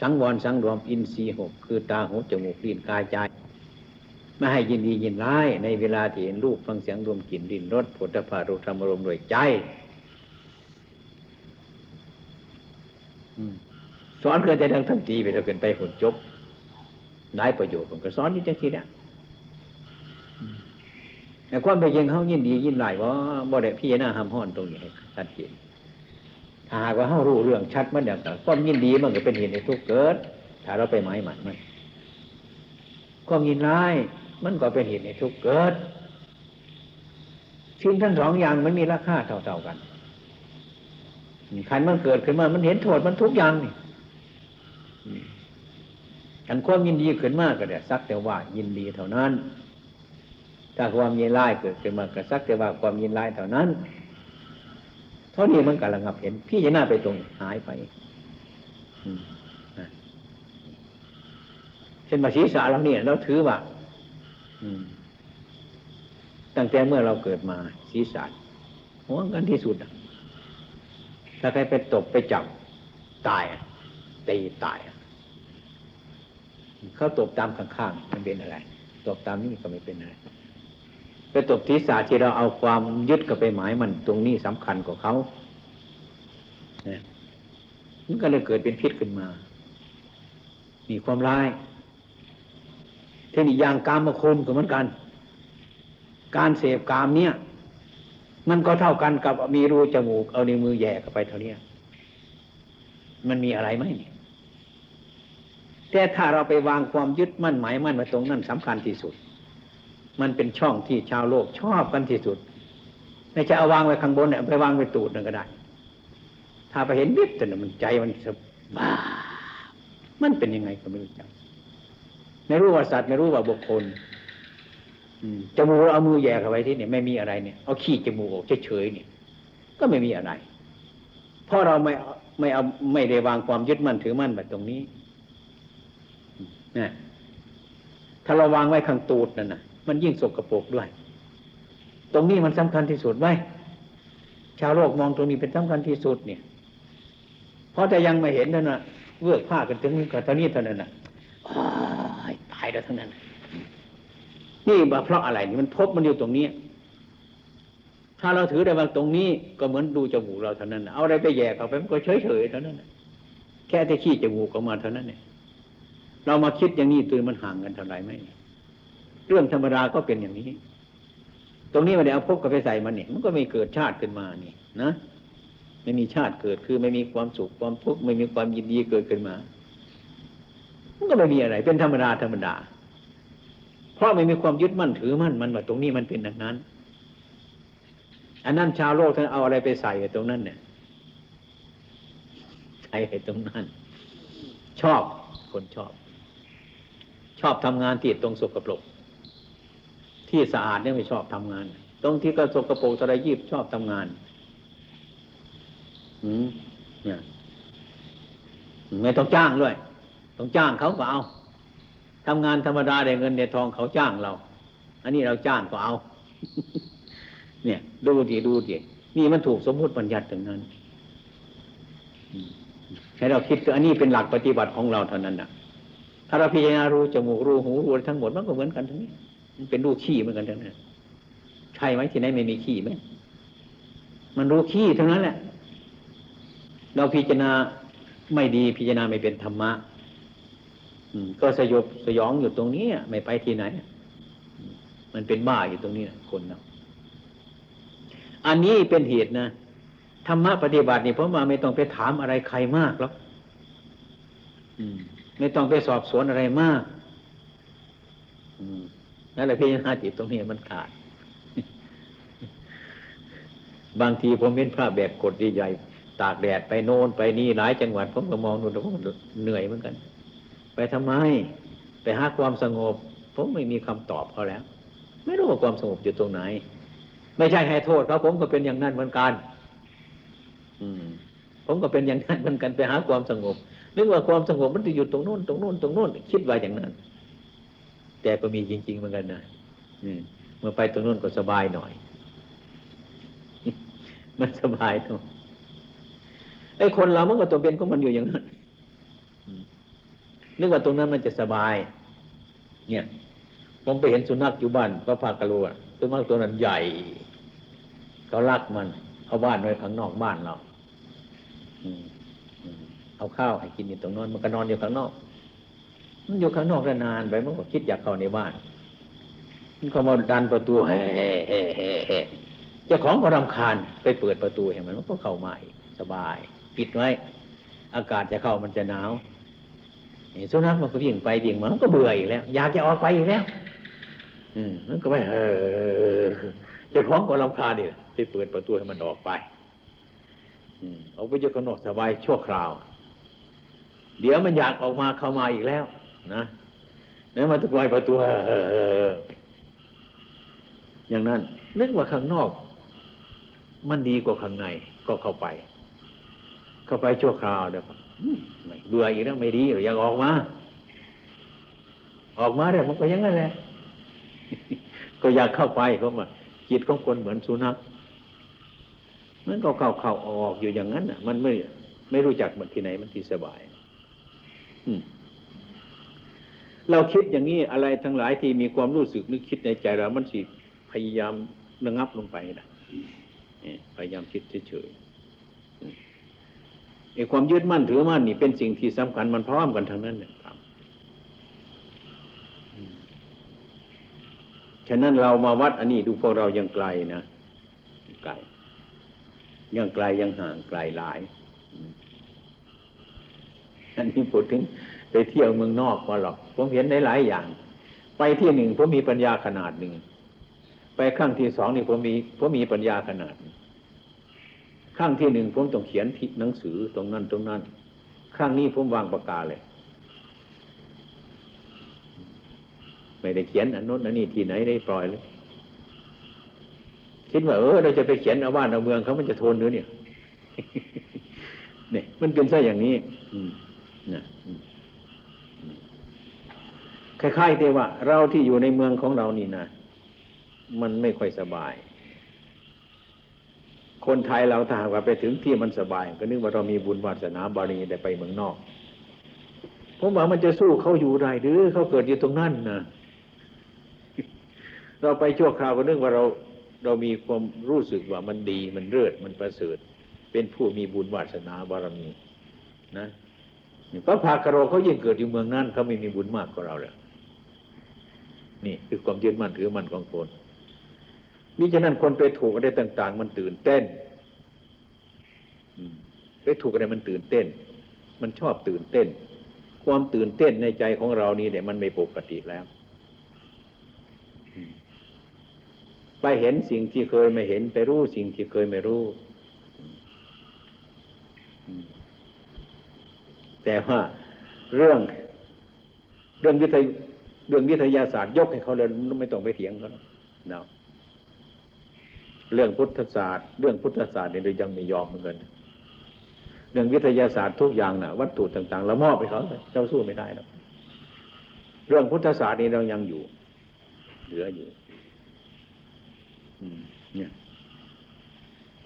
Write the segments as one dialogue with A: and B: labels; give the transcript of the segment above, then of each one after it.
A: สังวรสังรวมอินทรีย์หกคือตาหูจมูกลิ้นกายใจไม่ให้ยินดียินร้าย ในเวลาที่เห็นรูปฟังเสียงรวมกลิ่นดินรสผลิตภัณฑ์รูธรรมรมด้วยใจสอนเพื่อจดังทั้งตีไปแล้วเกินไปผลจบได้ประโยชน์ผมก็สอนนี่จังทีเนี่ยแต่ความไปยังเขายินดียินร้ายว่าบ่ได้พี่น้าห้ามห้อนตรงนี้ให้ชัดเจน ถ้าหากว่าเขารู้เรื่องชัดมันอย่างต่ความยินดีมันก็เป็นเหตุในทุกเกิด ถ้าเราไปหมายหมันมันความยินร้ายมันก็เป็นเหตุในทุกเกิดสิ่งทั้งสองอย่างมันมีราคาเท่าๆกันขันมันเกิดขึ้นมา มันเห็นโทษมันทุกอย่างนี่อันความยินดีขึ้นมากก็เดี๋ยสักแต่ว่ายินดีเท่านั้น ถ้าความยินร้ายเกิดขึ้นมาก็สักแต่ว่าความยินร้ายเท่านั้น เท่านี้มันกำลังับเห็น พี่จะหน้าไปตรงหายไปเช่นมาศีรษะเราเนี่ยเราถือว่าตั้งแต่เมื่อเราเกิดมาศีรษะห่วงกันที่สุดถ้าใครไปตกไปจับตายตีตายเขาตบตามข้างๆมันเป็นอะไร ตบตามนี้ก็ไม่เป็นอะไร ไปตบศีรษะที่เราเอาความยึดกับไปหมายมันตรงนี้สำคัญกว่าเขานี่ยมันก็เลยเกิดเป็นพิษขึ้นมา มีความร้ายเทคนิคยางกามมาคุณก็เหมือนกัน การเสพกามเนี่ย มันก็เท่ากันกับมีรูจมูก เอาในมือแย่เข้าไปเท่านี้มันมีอะไรไหมแต่ถ้าเราไปวางความยึดมั่นหมายมั่นมาตรงนั้นสำคัญที่สุด มันเป็นช่องที่ชาวโลกชอบกันที่สุดไม่ใช่เอาวางไว้ข้างบนเนี่ยไปวางไว้ตูดนั่นก็ได้ ถ้าไปเห็นวิบแต่มันใจมันสบามันเป็นยังไงก็ไม่รู้จักไม่รู้ว่าสัตว์ไม่รู้ว่าบุคคลจมูกเอามือแย่เข้าไปที่เนี่ยไม่มีอะไรเนี่ยเอาขี้จมูกออกเฉยๆเนี่ย ก็ไม่มีอะไร เพราะเราไม่ไม่เอาไม่ได้วางความยึดมั่นถือมั่นแบบตรงนี้นะถ้าเราวางไว้ข้างตูดนั่นนะ มันยิ่งสกรปรกด้วย ตรงนี้มันสำคัญที่สุดไว้ชาวโลกมองตรงนี้เป็นสำคัญที่สุดเนี่ย เพราะแต่ยังไม่เห็นนั่นนะเวือกผ้ากันถึงกับตอนนี้เท่านั้นนะตายแล้วทั้งนั้น นี่เพราะอะไรนี่มันพบมันอยู่ตรงนี้ถ้าเราถือได้ว่าตรงนี้ก็เหมือนดูจมูกเราเท่านั้น เอาอะไรไปแย่เขาไปมันก็เฉยเฉยเท่านั้นแค่ที่ขี้จมูกออกมาเท่านั้นเนี่ยเรามาคิดอย่างนี้ตื่นมันห่างกันเท่าไหร่ไหม เรื่องธรรมดาก็เป็นอย่างนี้ ตรงนี้มันเดี๋ยวเอาพบกับไปใส่มันเนี่ยมันก็ไม่เกิดชาติขึ้นมานี่นะไม่มีชาติเกิดคือไม่มีความสุขความทุกข์ไม่มีความยินดีเกิดขึ้นมา มันก็ไม่มีอะไร เป็นธรรมดาธรรมดา เพราะไม่มีความยึดมั่นถือมั่นมันว่าตรงนี้มันเป็นอย่างนั้น อันนั้นชาวโลกท่านเอาอะไรไปใส่ตรงนั้นเนี่ยใส่ตรงนั้น ชอบคนชอบ ชอบทำงานที่ตรงสกปรก ที่สะอาดเนี่ยไม่ชอบทำงาน ตรงที่ก็สกกระปรกสะไรยีบชอบทำงานอืมเนี่ยไม่ต้องจ้างด้วย ต้องจ้างเขาก็เอาทำงานธรรมดาได้เงินได้ทองเขาจ้างเรา อันนี้เราจ้างก็เอา เนี่ย ดูดีดูดีนี่มันถูกสมมติปัญญัติถึงนั้นให้เราคิดอันนี้เป็นหลักปฏิบัติของเราเท่านั้นนะถ้าเราพิจารณารู้จมูกรู้หูรู้ทั้งหมดมันก็เหมือนกันทั้งนี้ มันเป็นรูขี้เหมือนกันทั้งนั้นใช่ไหมที่ไหนไม่มีขี้ไหมมันรู้ขี้ทั้งนั้นแหละ เราพิจารณาไม่ดีพิจารณาไม่เป็นธรรมะก็สยบสยองอยู่ตรงนี้ไม่ไปที่ไหน มันเป็นบ้าอยู่ตรงนี้คนเราอันนี้เป็นเหตุนะธรรมะปฏิบัตินี่เพราะมาไม่ต้องไปถามอะไรใครมากหรอกไม่ต้องไปสอบสวนอะไรมาก นั่นแหละพิจารณาจิตตรงนี้มันขาด บางทีผมเห็นพระแบบกดใหญ่ตากแดดไปโน่นไปนี่หลายจังหวัดผมก็มองดูแล้วผมเหนื่อยเหมือนกัน ไปทำไม ไปหาความสงบ ผมไม่มีคำตอบเขาแล้ว ไม่รู้ว่าความสงบอยู่ตรงไหน ไม่ใช่ให้โทษเขาผมก็เป็นอย่างนั้นเหมือนกันผมก็เป็นอย่างนั้นเหมือนกันไปหาความสงบนึกว่าความสงบมันจะอยู่ตรงโน้นตรงโน้นตรงโน้นคิดว่าอย่างนั้น แต่ก็มีจริง ๆ เหมือนกันนะเมื่อไปตรงโน้นก็สบายหน่อย มันสบายตรงไอ้คนเรามันก็ตัวเป็นของมันอยู่อย่างนั้นนึกว่าตรงนั้นมันจะสบาย เนี่ยผมไปเห็นสุนัขอยู่บ้านก็พากระโลอะสุนัขตัวนั้นใหญ่เขารักมันเอาบ้านไว้ข้างนอกบ้านเราเอาข้าวให้กินอยู่ตรงนั้นมันก็นอนอยู่ข้างนอก มันอยู่ข้างนอกนานไปมันก็คิดอยากเข้าในบ้าน มันก็มาดันประตูเฮ้เฮ้เฮ้เฮ้เจ้าของก็รำคาญไปเปิดประตูเห็นมันมันก็เข้ามาอีกสบาย ปิดไว้ อากาศจะเข้ามันจะหนาวนี่สุนัขมันก็วิ่งไปวิ่งมามันก็เบื่ออีกแล้ว อยากจะออกไปอีกแล้ว อืมมันก็ไม่เออจ้าของก็รำคาญนี่ไปเปิดประตูให้มันออกไป อืมออกไปอยู่ข้างนอกสบายชั่วคราว เดี๋ยวมันอยากออกมาเข้ามาอีกแล้ว นะนี่มันตะกอยประตูอย่างนั้นนึกว่าข้างนอก มันดีกว่าข้างในก็เข้าไป เข้าไปชั่วคราวเดี๋ยวอืมไม่เบื่ออีกแล้วไม่ดีหรืออยากออกมา ออกมาเดี๋ยวมันก็ยังนั้นแหละก็อยากเข้าไปเพราะว่าจิตของคนเหมือนสุนัขมันก็เข้าเข้าออกอยู่อย่างนั้นอะ มันไม่ไม่รู้จักมันที่ไหนมันที่สบาย อืม เราคิดอย่างนี้อะไรทั้งหลายที่มีความรู้สึกนึกคิดในใจเรา มันสิพยายามระงับลงไปนะพยายามคิดเฉยๆไอ้ความยึดมั่นถือมั่นนี่เป็นสิ่งที่สำคัญมันพร้อมกันทั้งนั้นเนี่ยครับฉะนั้นเรามาวัดอันนี้ดูพวกเรายังไกลนะไกลยังไกลยังห่างไกลหลาย อันนี้พูดถึง ไปเที่ยวเมืองนอกมาหรอก ผมเห็นได้หลายอย่าง ไปที่หนึ่งผมมีปัญญาขนาดหนึ่ง ไปครั้งที่สองนี่ผมมีผมมีปัญญาขนาดหนึ่งครั้งที่หนึ่งผมต้องเขียนหนังสือตรงนั้นตรงนั้นครั้งนี้ผมวางปากกาเลย ไม่ได้เขียนอันโน้นอันนี้ที่ไหนได้ปล่อยเลยคิดว่าเออเราจะไปเขียนเอาบ้านเอาเมืองเขามันจะทนหรือเนี่ยเนี่ยมันเป็นซะอย่างนี้ อืมนะ คล้ายๆที่ว่า เราที่อยู่ในเมืองของเรานี่นะมันไม่ค่อยสบาย คนไทยเราถ้าหากว่าไปถึงที่มันสบาย ก็นึกว่าเรามีบุญวาสนาบารมีได้ไปเมืองนอกผมว่ามันจะสู้เขาอยู่ได้หรือเขาเกิดอยู่ตรงนั้นนะเราไปชั่วคราวก็นึกว่าเราเรามีความรู้สึกว่ามันดีมันเลิศมันประเสริฐ เป็นผู้มีบุญวาสนาบารมีนะพระพาคโรเขายิ่งเกิดอยู่เมืองนั้นเขาไม่มีบุญมากกว่าเราเลย นี่คือความยึดมั่นถือมั่นของคนนี่ฉะนั้นคนไปถูกอะไรต่าง ๆ มันตื่นเต้นไปถูกอะไรมันตื่นเต้น มันชอบตื่นเต้น ความตื่นเต้นในใจของเรานี่เนี่ยมันไม่ปกติแล้ว ไปเห็นสิ่งที่เคยไม่เห็นไปรู้สิ่งที่เคยไม่รู้ แต่ว่าเรื่องเรื่องวิทย เรื่องวิทยาศาสตร์ยกให้เขาเลยไม่ต้องไปเถียงเขาเนาะเรื่องพุทธศาสตร์เรื่องพุทธศาสตร์เนี่ยเรายังไม่ยอมเหมือนกันเรื่องวิทยาศาสตร์ทุกอย่างนะ่ะ วัตถุต่างๆเรามอบไปเขาเจ้าสู้ไม่ได้หรอกเรื่องพุทธศาสตร์นี่เรายังอยู่ เหลืออยู่เนี่ย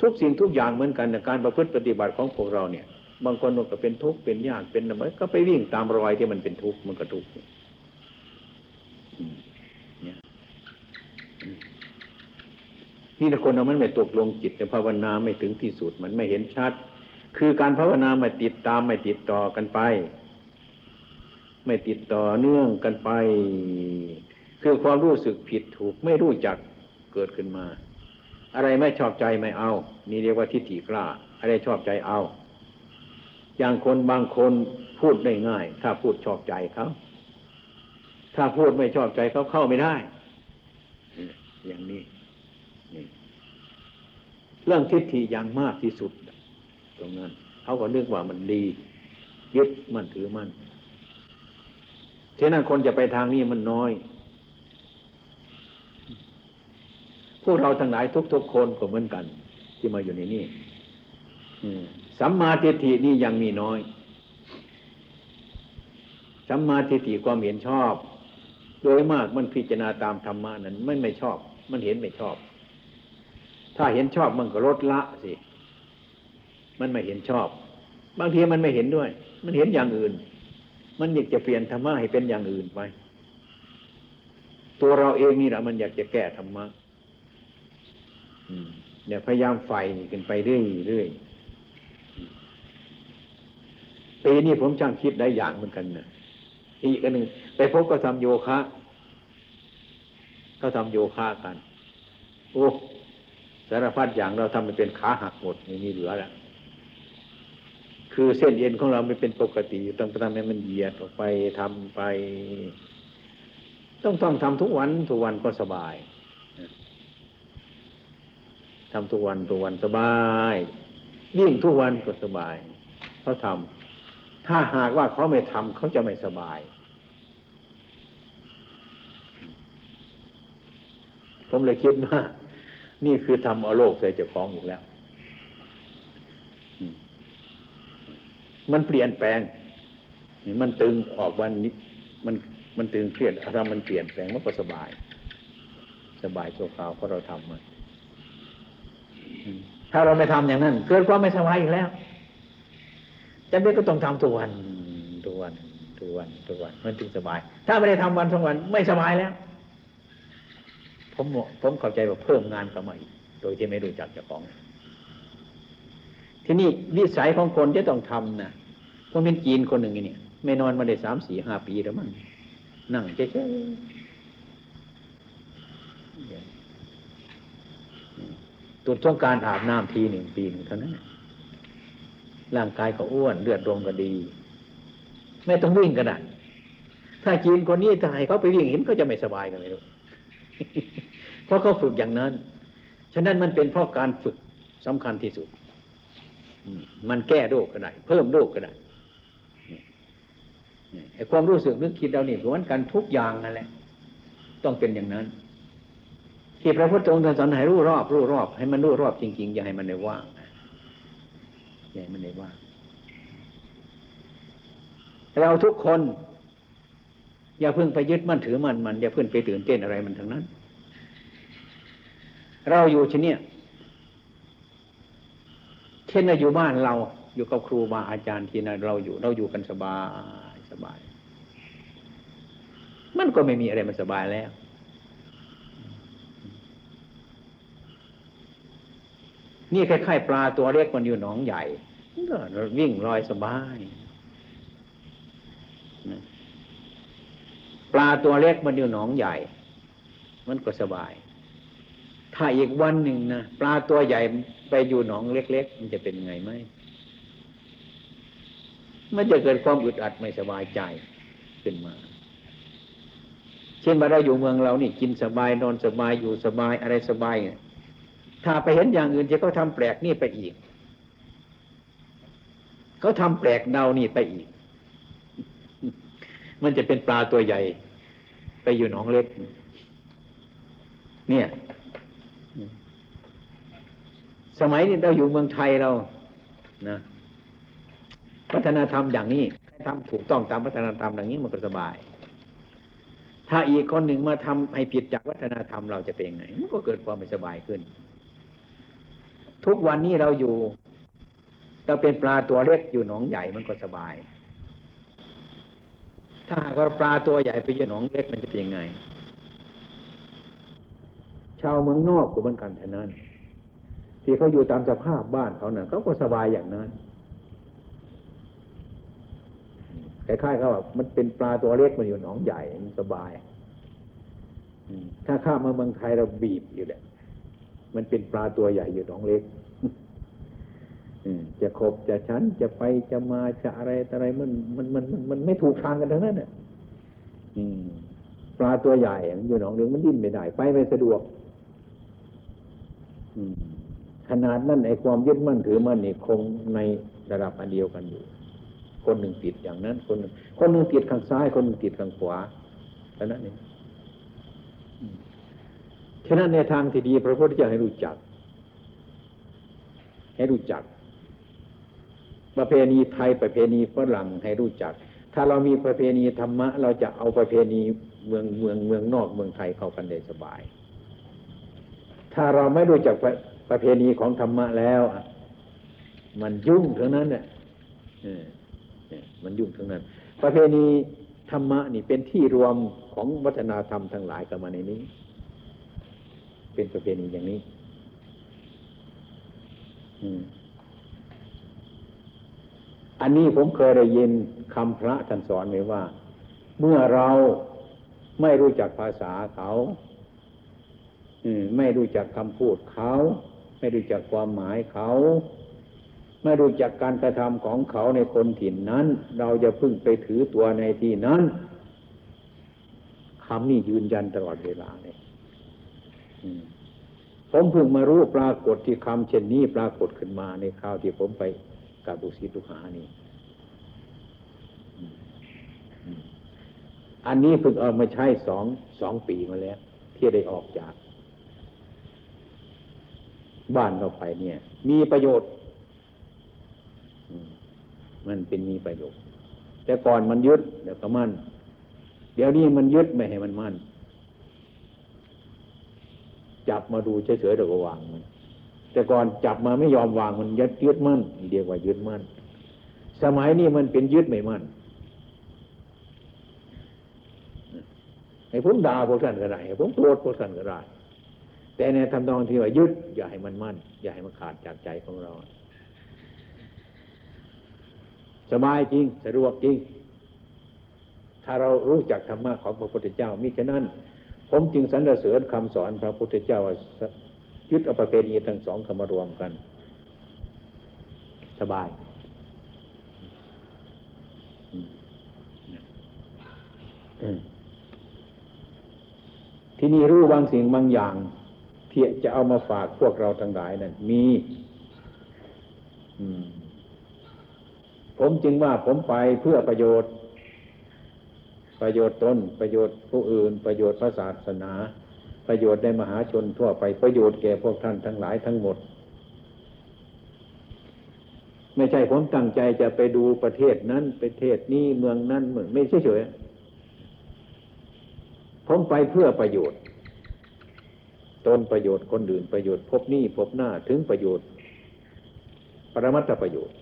A: ทุกสิ่งทุกอย่างเหมือนกันในการประพฤติปฏิบัติของพวกเราเนี่ย บางคนก็เป็นทุกข์เป็นยากเป็นอะไรก็ไปวิ่งตามรอยที่มันเป็นทุกข์มันก็ทุกข์ นี่คนเรามันไม่ตกลงจิตแต่ภาวนาไม่ถึงที่สุดมันไม่เห็นชัด คือการภาวนาไม่ติดตามไม่ติดต่อกันไป ไม่ติดต่อเนื่องกันไป คือความรู้สึกผิดถูกไม่รู้จักเกิดขึ้นมา อะไรไม่ชอบใจไม่เอา นี่เรียกว่าทิฏฐิกล้า อะไรชอบใจเอา อย่างคนบางคนพูดได้ง่าย ถ้าพูดชอบใจเขาถ้าพูดไม่ชอบใจเขาเข้าไม่ได้ อย่างนี้ เรื่องทิฏฐิอย่างมากที่สุด ตรงนั้นเขาก็นึกว่ามันดียึดมันถือมันฉะนั้นคนจะไปทางนี้มันน้อย พวกเราทั้งหลายทุกๆคนก็เหมือนกัน ที่มาอยู่ในนี้สัมมาทิฏฐินี่ยังมีน้อยสัมมาทิฏฐิความเห็นชอบ โดยมากมันพิจารณาตามธรรมะนั้น ไม่ไม่ชอบ มันเห็นไม่ชอบ ถ้าเห็นชอบมันก็ลดละสิ มันไม่เห็นชอบ บางทีมันไม่เห็นด้วย มันเห็นอย่างอื่น มันอยากจะเปลี่ยนธรรมะให้เป็นอย่างอื่นไป ตัวเราเองนี่แหละมันอยากจะแก้ธรรมะเนี่ยพยายามไฟกันไปเรื่อยเรื่อยปีนี้ผมช่างคิดได้อย่างเหมือนกันนะอีกอันหนึ่งไปพบก็ทำโยคะ ก็ทำโยคะกัน โอ้ สารพัดอย่างเราทำมันเป็นขาหักหมดไม่มีเหลือแล้วคือเส้นเอ็นของเราไม่เป็นปกติต้องทำให้มันเหยียดออกไปทำไป ต้องต้องทำทุกวันทุกวันก็สบายทำทุกวันทุกวันสบายยิ่งทุกวันก็สบายเขาทำถ้าหากว่าเขาไม่ทำเขาจะไม่สบาย ผมเลยคิดว่า นี่คือทำเอาโลกใส่เจ้าของอีกแล้ว มันเปลี่ยนแปลง มันตึงออกวันนี้ มันมันตึงเครียดถ้ามันเปลี่ยนแปลงมันก็สบาย สบายชั่วคราวเพราะเราทำมันถ้าเราไม่ทำอย่างนั้น เกิดความไม่สบายอีกแล้วจำเป็นก็ต้องทำทุกวันทุกวันทุกวันทุกวัน มันจึงสบาย ถ้าไม่ได้ทำวันสองวันไม่สบายแล้ว ผมผมเข้าใจว่าเพิ่มงานเข้ามาอีกโดยที่ไม่รู้จักเจ้าของ ทีนี้วิสัยของคนที่ต้องทำนะพวกเป็นจีนคนหนึ่งเนี่ย ไม่นอนมาได้สามสี่ห้าปีแล้วมั้งนั่งเฉยๆตุดต้องการอาบน้ำทีหนึ่งปีหนึ่งเท่านั้นร่างกายก็อ้วนเลือดลมก็ดี ไม่ต้องวิ่งกันนถ้าจีนคนนี้ถ้าให้เขาไปวิ่งเห็นก็จะไม่สบายกันเลยลูก เพราะเขาฝึกอย่างนั้น ฉะนั้นมันเป็นเพราะการฝึกสำคัญที่สุด มันแก้โรคก็ได้ เพิ่มโรคก็ได้ไอ้ความรู้สึกนึกคิดเราเนี่เหมือนกันทุกอย่างนั่นแหละ ต้องเป็นอย่างนั้น ที่พระพุทธองค์สอนให้รู้รอบ รู้รอบ ให้มันรู้รอบจริงๆ อย่าให้มันได้ว่างอย่าให้มันได้ว่างเราทุกคน อย่าเพิ่งไปยึดมั่นถือมันมัน อย่าเพิ่งไปตื่นเต้นอะไรมันทั้งนั้น เราอยู่ชนี้เช่นอยู่บ้านเราอยู่กับครูบาอาจารย์ที่นั่นเราอยู่ เราอยู่กันสบายสบาย มันก็ไม่มีอะไรมันสบายแล้ว นี่คล้ายๆปลาตัวเล็กมันอยู่หนองใหญ่ก็วิ่งลอยสบายปลาตัวเล็กมันอยู่หนองใหญ่ มันก็สบาย ถ้าอีกวันหนึ่งนะปลาตัวใหญ่ไปอยู่หนองเล็ก ๆ มันจะเป็นไงไหมมันจะเกิดความอึดอัดไม่สบายใจขึ้นมา เช่นว่าเราอยู่เมืองเรานี่กินสบายนอนสบายอยู่สบายอะไรสบายถ้าไปเห็นอย่างอื่นที่เขาทาแปลกนี่ไปอีกเขาทำแปลกเดานี่ไปอีก มันจะเป็นปลาตัวใหญ่ ไปอยู่หนองเล็ก เนี่ย สมัยนี้เราอยู่เมืองไทยเรานะวัฒนธรรมอย่างนี้ทำถูกต้องตามวัฒนธรรมอย่างนี้มันก็สบาย ถ้าอีกคนหนึ่งมาทำให้ผิดจากวัฒนธรรมเราจะเป็นไงมันก็เกิดความไม่สบายขึ้น ทุกวันนี้เราอยู่เราเป็นปลาตัวเล็กอยู่หนองใหญ่มันก็สบาย ถ้าหากว่าปลาตัวใหญ่ไปอยู่หนองเล็กมันจะเป็นยังไง ชาวเมืองนอกก็เหมือนกันเท่านั้น ที่เขาอยู่ตามสภาพบ้านเขาเนี่ยเขาก็สบายอย่างนั้นคล้ายๆเขาแบบมันเป็นปลาตัวเล็กมันอยู่หนองใหญ่มันสบายถ้าข้ามาเมืองไทยเราบีบอยู่แหละมันเป็นปลาตัวใหญ่อยู่หนองเล็กจะขบจะชั้นจะไปจะมาจะอะไรอะไรมันมันมันมันมันไม่ถูกทางกันทั้งนั้นเนี่ยปลาตัวใหญ่อยู่หนองเล็กมันดิ้นไม่ได้ไปไม่สะดวก อืม ขนาดนั้นไอ้ความยึดมั่นถือมั่นนี่คงในระดับอันเดียวกันอยู่ คนหนึ่งติดอย่างนั้น คนหนึ่งคนหนึ่งติดข้างซ้าย คนหนึ่งติดข้างขวาแค่นั้นเองฉะนั้นในทางที่ดีพระพุทธเจ้าให้รู้จัก ให้รู้จัก ประเพณีไทยประเพณีฝรั่งให้รู้จัก ถ้าเรามีประเพณีธรรมะ เราจะเอาประเพณีเมืองเมืองเมืองนอกเมืองไทยเข้ากันได้สบาย ถ้าเราไม่รู้จัก ประเพณีของธรรมะแล้วมันยุ่งทั้งนั้นเนี่ยมันยุ่งทั้งนั้น ประเพณีธรรมะนี่เป็นที่รวมของวัฒนธรรมทั้งหลายกันมาในนี้ เป็นประเพณีอย่างนี้อันนี้ผมเคยได้ยินคำพระท่านสอนไว้ว่า เมื่อเราไม่รู้จักภาษาเขาไม่รู้จักคำพูดเขา ไม่รู้จักความหมายเขา ไม่รู้จักการกระทำของเขาในคนถิ่นนั้น เราจะพึ่งไปถือตัวในที่นั้นคำนี้ยืนยันตลอดเวลาเลยผมเพิ่งมารู้ปรากฏที่คำเช่นนี้ปรากฏขึ้นมาในคราวที่ผมไปกับบุษีทุกหานี่ อันนี้เพิ่งเอามาใช้สองสองปีมาแล้ว ที่ได้ออกจาก บ้านเราไปเนี่ย มีประโยชน์มันเป็นมีประโยชน์ แต่ก่อนมันยึดเดี๋ยวก็มั่น เดี๋ยวนี้มันยึดไม่ให้มันมั่น จับมาดูเฉยๆเดี๋ยวก็วางมันแต่ก่อนจับมาไม่ยอมวางมันยึดยึดมั่นเรียกว่ายึดมั่น สมัยนี้มันเป็นยึดไม่มั่นให้ผมด่าพวกท่านก็ได้ให้ผมโกรธพวกท่านก็ได้ แต่ในทำนองที่ว่ายึดอย่าให้มันมั่น อย่าให้มันขาดจากใจของเรา สบายจริงสะดวกจริง ถ้าเรารู้จักธรรมะของพระพุทธเจ้ามิฉะนั้น ผมจึงสรรเสริญคำสอนพระพุทธเจ้าว่ายึดเอาประเพณีทั้งสองเข้ามารวมกัน สบายที่นี่รู้บางสิ่งบางอย่าง ที่จะเอามาฝากพวกเราทั้งหลายนั่นมีผมจึงว่าผมไปเพื่อประโยชน์ ประโยชน์ตนประโยชน์ผู้อื่น ประโยชน์พระศาสนา ประโยชน์ในมหาชนทั่วไปประโยชน์แก่พวกท่านทั้งหลายทั้งหมด ไม่ใช่ผมตั้งใจจะไปดูประเทศนั้นประเทศนี้เมืองนั้นเหมือนไม่ใช่เฉยผมไปเพื่อประโยชน์ ตนประโยชน์คนอื่นประโยชน์พบนี้พบหน้าถึงประโยชน์ ปรมัตถประโยชน์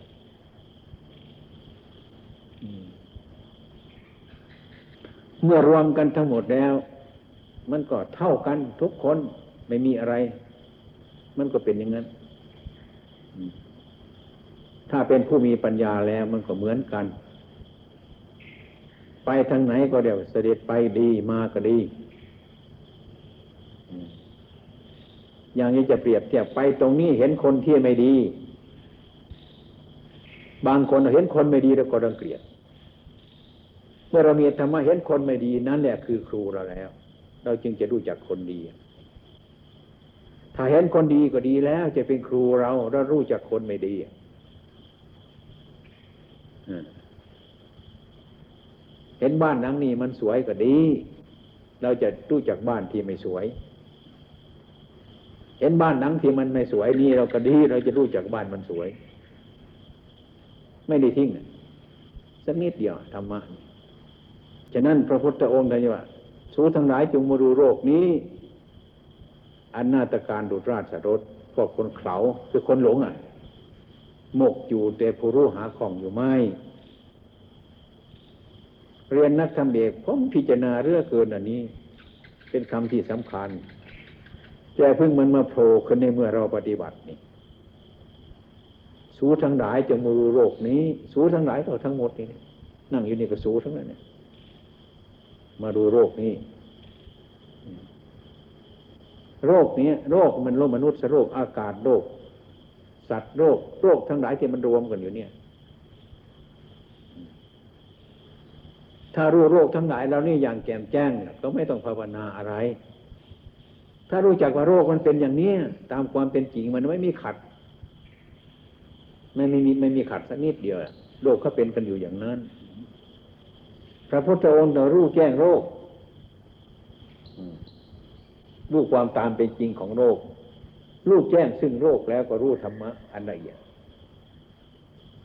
A: เมื่อรวมกันทั้งหมดแล้ว มันก็เท่ากันทุกคนไม่มีอะไร มันก็เป็นอย่างนั้น ถ้าเป็นผู้มีปัญญาแล้วมันก็เหมือนกัน ไปทางไหนก็เดี๋ยวเสด็จไปดีมาก็ดี อย่างนี้จะเปรียบเทียบไปตรงนี้เห็นคนที่ไม่ดี บางคนเห็นคนไม่ดีแล้วก็รังเกียจเมื่อเรามีธรรมะเห็นคนไม่ดีนั่นแหละคือครูเราแล้ว เราจึงจะรู้จักคนดี ถ้าเห็นคนดีก็ดีแล้ว จะเป็นครูเราเรารู้จักคนไม่ดีเห็นบ้านหลังนี้มันสวยก็ดี เราจะรู้จักบ้านที่ไม่สวย เห็นบ้านหลังที่มันไม่สวยนี่เราก็ดีเราจะรู้จักบ้านมันสวย ไม่ได้ทิ้งสักนิดเดียวธรรมะฉะนั้นพระพุทธองค์ท่านว่าสู้ทั้งหลายจงมาดูโรคนี้ อันนาตการดุราชรถพวกคนเขาคือคนหลงอะหมกอยู่แต่ผู้รู้หาของอยู่ไม่ เรียนนักธรรมเอกผมพิจารณาเรื่องเกินอันนี้ เป็นคำที่สำคัญ แกเพิ่งมันมาโผล่ขึ้นในเมื่อเราปฏิบัตินี่สูทั้งหลายจะมือโรคนี้ สูทั้งหลายก็ทั้งหมดนี่นั่งอยู่นี่ก็สูทั้งนั้นเนี่ยมาดูโรคนี้ โรคนี้โรคมันโรคมนุษย์โรคอากาศโรคสัตว์โรคโรคทั้งหลายที่มันรวมกันอยู่เนี่ย ถ้ารู้โรคทั้งหลายแล้วนี่อย่างแจ่มแจ้ง ก็ไม่ต้องภาวนาอะไร ถ้ารู้จักว่าโรคมันเป็นอย่างนี้ตามความเป็นจริงมันไม่มีขัดไม่มีไม่มีขัดสักนิดเดียวโรคเขาเป็นกันอยู่อย่างนั้น พระพุทธองค์เรารู้แจ้งโรครู้ความตามเป็นจริงของโรครู้แจ้งซึ่งโรคแล้วก็รู้ธรรมะอันละเอียด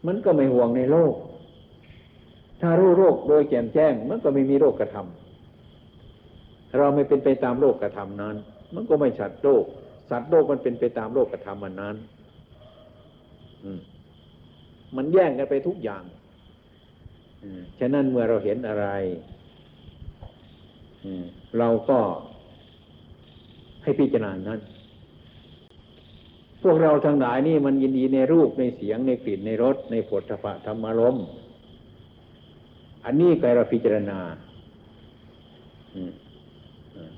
A: มันก็ไม่ห่วงในโรคถ้ารู้โรคโดยแจ่มแจ้ง มันก็ไม่มีโรคกระทำเราไม่เป็นไปตามโรคกระทำนั้น มันก็ไม่สัตว์โลก สัตว์โลกมันเป็นไปตามโลกกระทำมันนั้นมันแย่งกันไปทุกอย่างฉะนั้นเมื่อเราเห็นอะไรเราก็ให้พิจารณานั้น พวกเราทั้งหลายนี่มันยินดีในรูปในเสียงในกลิ่นในรสในผลพะธรรมารมอันนี้ก็เราพิจารณา อืมอืม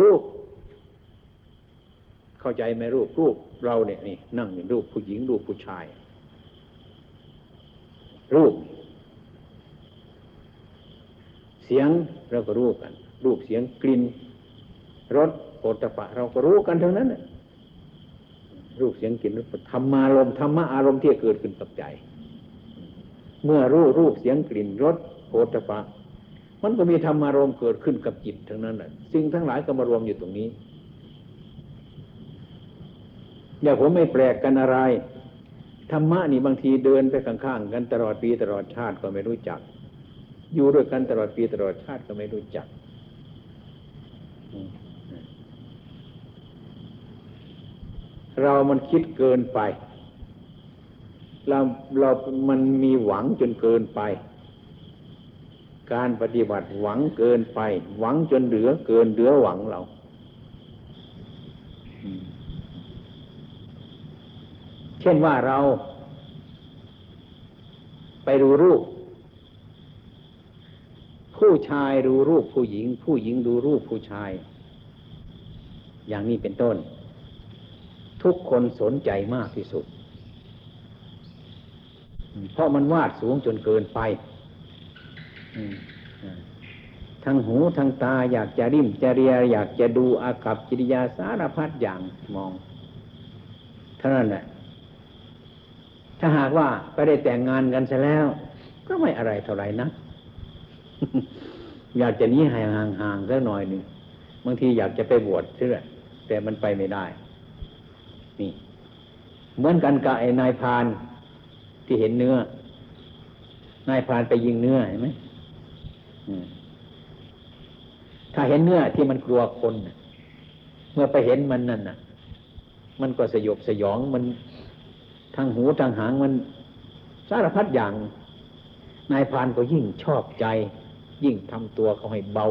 A: รูป เข้าใจไหมรูปรูปเราเนี่ยนี่นั่งเป็นรูปผู้หญิงรูปผู้ชาย รูป เสียงเราก็รู้กัน รูปเสียงกลิ่นรสโผฏฐะเราก็รู้กันทั้งนั้นรูปเสียงกลิ่นรสธรรมารมธรรมะอารมณ์ที่เกิดขึ้นกับใจ เมื่อรู้รูปเสียงกลิ่นรสโผฏฐะ มันก็มีธรรมารมณ์เกิดขึ้นกับจิตทั้งนั้นแหละสิ่งทั้งหลายก็มารวมอยู่ตรงนี้อย่าผมไม่แปลกกันอะไรธรรมะนี่บางทีเดินไปข้างๆกันตลอดปีตลอดชาติก็ไม่รู้จัก อยู่ด้วยกันตลอดปีตลอดชาติก็ไม่รู้จักเรามันคิดเกินไป เราเรามันมีหวังจนเกินไป การปฏิบัติหวังเกินไป หวังจนเหลือเกินเหลือหวังเราเช่นว่าเรา ไปดูรูป ผู้ชายดูรูปผู้หญิง ผู้หญิงดูรูปผู้ชาย อย่างนี้เป็นต้น ทุกคนสนใจมากที่สุด เพราะมันวาดสูงจนเกินไป ทั้งหูทั้งตาอยากจะริมจะเรียอยากจะดูอากับกิริยาสารพัดอย่างมอง เท่านั้นแหละถ้าหากว่าไปได้แต่งงานกันซะแล้ว ก็ไม่อะไรเท่าไหร่นะอยากจะนี้ห่างห่างสักหน่อยหนึ่งบางทีอยากจะไปบวชเชื่อแต่มันไปไม่ได้ นี่ เหมือนกันกับไอ้นายพานที่เห็นเนื้อ นายพานไปยิงเนื้อเห็นไหม ถ้าเห็นเนื้อที่มันกลัวคนเมื่อไปเห็นมันนั่นน่ะ มันก็สยบสยองมันทางหูทางหางมันสารพัดอย่าง นายพานก็ยิ่งชอบใจ ยิ่งทำตัวเขาให้เบา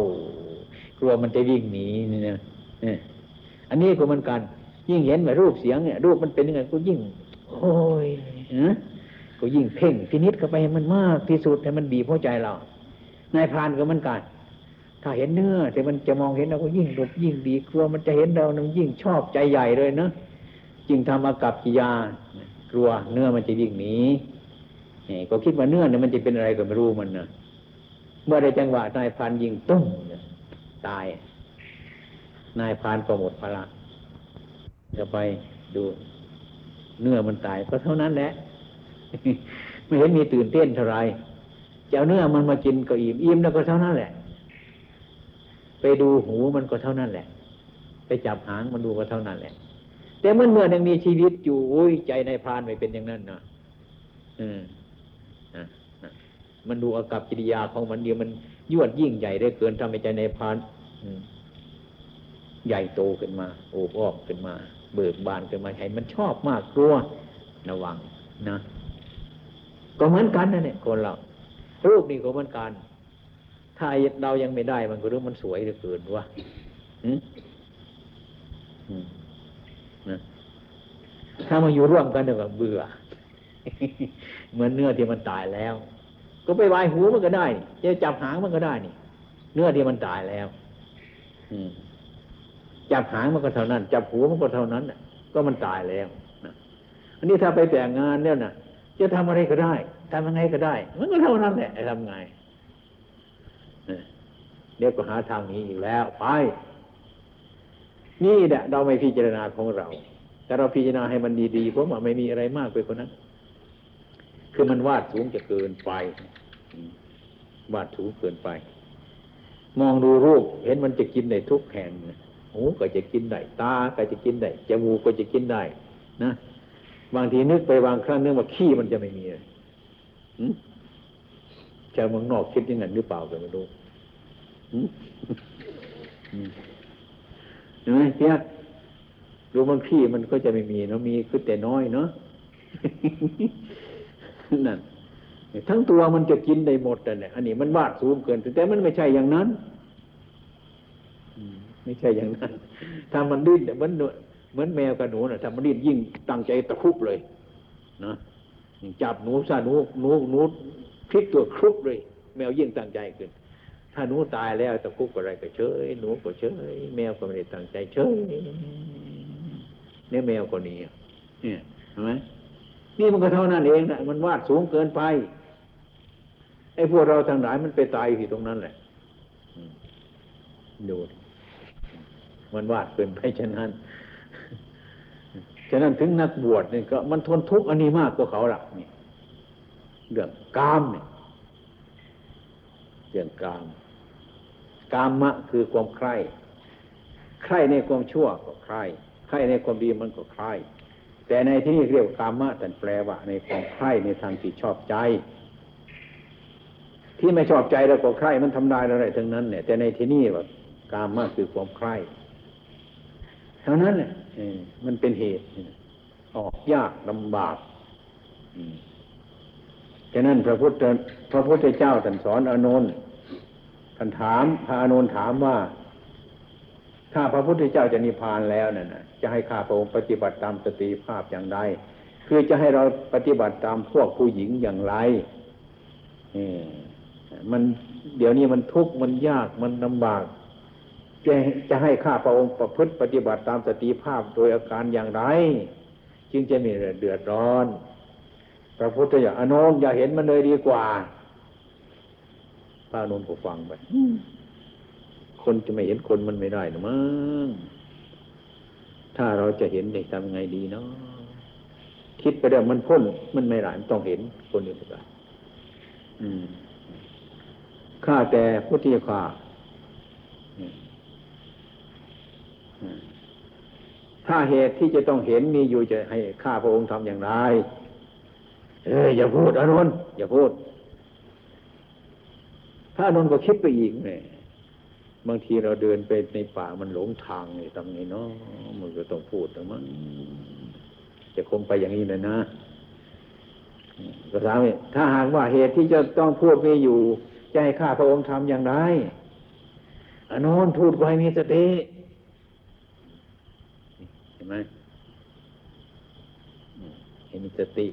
A: กลัวมันจะวิ่งหนีนี่นะอันนี้ก็เหมือนกัน ยิ่งเห็นแบบรูปเสียงเนี่ย รูปมันเป็นยังไงก็ยิ่ง โอ้ยก็ยิ่งเพ่งพินิษเข้าไปให้มันมากที่สุดให้มันบีบหัวใจเรา นายพรานก็เหมือนกัน ถ้าเห็นเนื้อแต่มันจะมองเห็นเราก็ยิ่งหลบยิ่งดีกลัวมันจะเห็นเรานึงยิ่งชอบใจใหญ่เลยเนะจึงทำอากับกิยากลัวเนื้อมันจะยิ่งหนีก็คิดว่าเนื้อเนี่ยมันจะเป็นอะไรก็ไม่รู้มันนะเมื่อได้จังหวะนายพานยิงตุ้มตาย นายพานก็หมดพลังจะไปดูเนื้อมันตายก็เท่านั้นแหละ ไม่เห็นมีตื่นเต้นเท่าไร จะเอาเนื้อมันมากินก็อิ่มอิ่มแล้วก็เท่านั้นแหละ ไปดูหูมันก็เท่านั้นแหละ ไปจับหางมันดูก็เท่านั้นแหละ แต่เมื่อเมื่อยังมีชีวิตอยู่โอ้ยใจในพานไม่เป็นอย่างนั้นนะอืมมันดูอากับกิริยาของมันเดียวมันยวดยิ่งใหญ่ได้เกินทำให้ใจในพานใหญ่โตขึ้นมา โอบอ้อมขึ้นมา เบิกบานขึ้นมาให้มันชอบมากกลัวระวังนะก็เหมือนกันนะเนี่ยคนเรา รูปนี่ก็เหมือนกัน ถ้าเรายังไม่ได้มันก็รู้มันสวยเหลือเกินวะถ้ามาอยู่ร่วมกันเดี๋ยวเบื่อ เหมือนเนื้อที่มันตายแล้ว ก็ไปวายหูมันก็ได้จะจับหางมันก็ได้นี่ เนื้อที่มันตายแล้วจับหางมันก็เท่านั้น จับหูมันก็เท่านั้นก็มันตายแล้วอันนี้ถ้าไปแต่งงานเนี่ยนะจะทำอะไรก็ได้ ทำยังไงก็ได้ มันก็เท่านั้นแหละทำไงเดี๋ยวก็หาทางนี้อีกแล้วไป นี่แหละเราไม่พิจารณาของเรา แต่เราพิจารณาให้มันดีๆเพราะว่าไม่มีอะไรมากไปกว่านั้น คือมันวาดสูงจะเกินไป วาดสูงเกินไป มองดูรูป เห็นมันจะกินในทุกแห่งหูก็จะกินได้ตาก็จะกินได้จมูกก็จะกินได้ นะบางทีนึกไปบางครั้งนึกว่าขี้มันจะไม่มีเลย ชาวเมืองนอกคิดยังไงหรือเปล่าก็ไม่รู้เห็นไหมเพียกดูบางขี้มันก็จะไม่มีเนาะมีคือแต่น้อยเนาะนั่นทั้งตัวมันจะกินได้หมดแต่เนี่ยอันนี้มันวาดสูงเกินแต่มันไม่ใช่อย่างนั้นไม่ใช่อย่างนั้น ถ้ามันดิ้นเหมือนเหมือนแมวกับหนูนะถ้ามันดิ้นยิ่งตั้งใจตะคุบเลย นะ จับหนูซะหนูหนูหนูพลิกตัวครุบเลย แมวยิ่งตั้งใจขึ้น ถ้าหนูตายแล้วตะคุบอะไรก็เฉยหนูก็เฉยแมวก็ไม่ได้ตั้งใจเฉยเนี่ยแมวก็นี้เนี่ยเห็นไหมนี่มันก็เท่านั้นเองนะมันวาดสูงเกินไปไอ้พวกเราทั้งหลายมันไปตายอยู่ตรงนั้นแหละดูมันวาดเกินไปฉะนั้น ฉะนั้นถึงนักบวชนี่ก็มันทนทุกข์อันนี้มากกว่าเขาหลักนี่เรื่องกามเนี่ยเรื่องกาม กามะคือความใคร่ใคร่ในความชั่วก็ใคร่ใคร่ในความดีมันก็ใคร่แต่ในที่นี้เรียกกามะแต่แปลว่า ในความใคร่ในทางที่ชอบใจ ที่ไม่ชอบใจแล้วก็ใคร่มันทำลายอะไรทั้งนั้นเนี่ยแต่ในที่นี้ว่ากามะคือความใคร่เท่านั้นเนี่ย มันเป็นเหตุ ออกยากลำบากฉะนั้นพระพุทธพระพุทธเจ้าท่านสอนอานนท์ท่านถามพระอานนท์ถามว่า ถ้าพระพุทธเจ้าจะนิพพานแล้วนั่นจะให้ข้าพระองค์ปฏิบัติตามสติภาพอย่างไรคือจะให้เราปฏิบัติตามพวกผู้หญิงอย่างไรมันเดี๋ยวนี้มันทุกข์มันยากมันลำบาก จะจะให้ข้าพระองค์ประพฤติปฏิบัติตามสติภาพโดยอาการอย่างไร จึงจะมีเดือดร้อน พระพุทธเจ้าอนุนอย่าเห็นมันเลยดีกว่าพระอนุนก็ฟังไปคนจะไม่เห็นคนมันไม่ได้หรือมั้งถ้าเราจะเห็นได้ทำไงดีเนาะคิดไปเดี๋ยวมันพ้นมันไม่หลานต้องเห็นคนอื่นไปข้าแต่พุทธิยา ถ้าเหตุที่จะต้องเห็นมีอยู่จะให้ข้าพระองค์ทำอย่างไร เอออย่าพูดอนุนอย่าพูด ถ้าอนุนก็คิดไปอีกเนี่ยบางทีเราเดินไปในป่ามันหลงทางเนี่ยทำไงเนาะมันก็ต้องพูดแต่มันจะคงไปอย่างนี้เลยนะก็ถามถ้าหากว่าเหตุที่จะต้องพูดมีอยู่จะให้ข้าพระองค์ทำอย่างไรอนุนพูดไว้มีสติ ห็นไหมเห็นสติ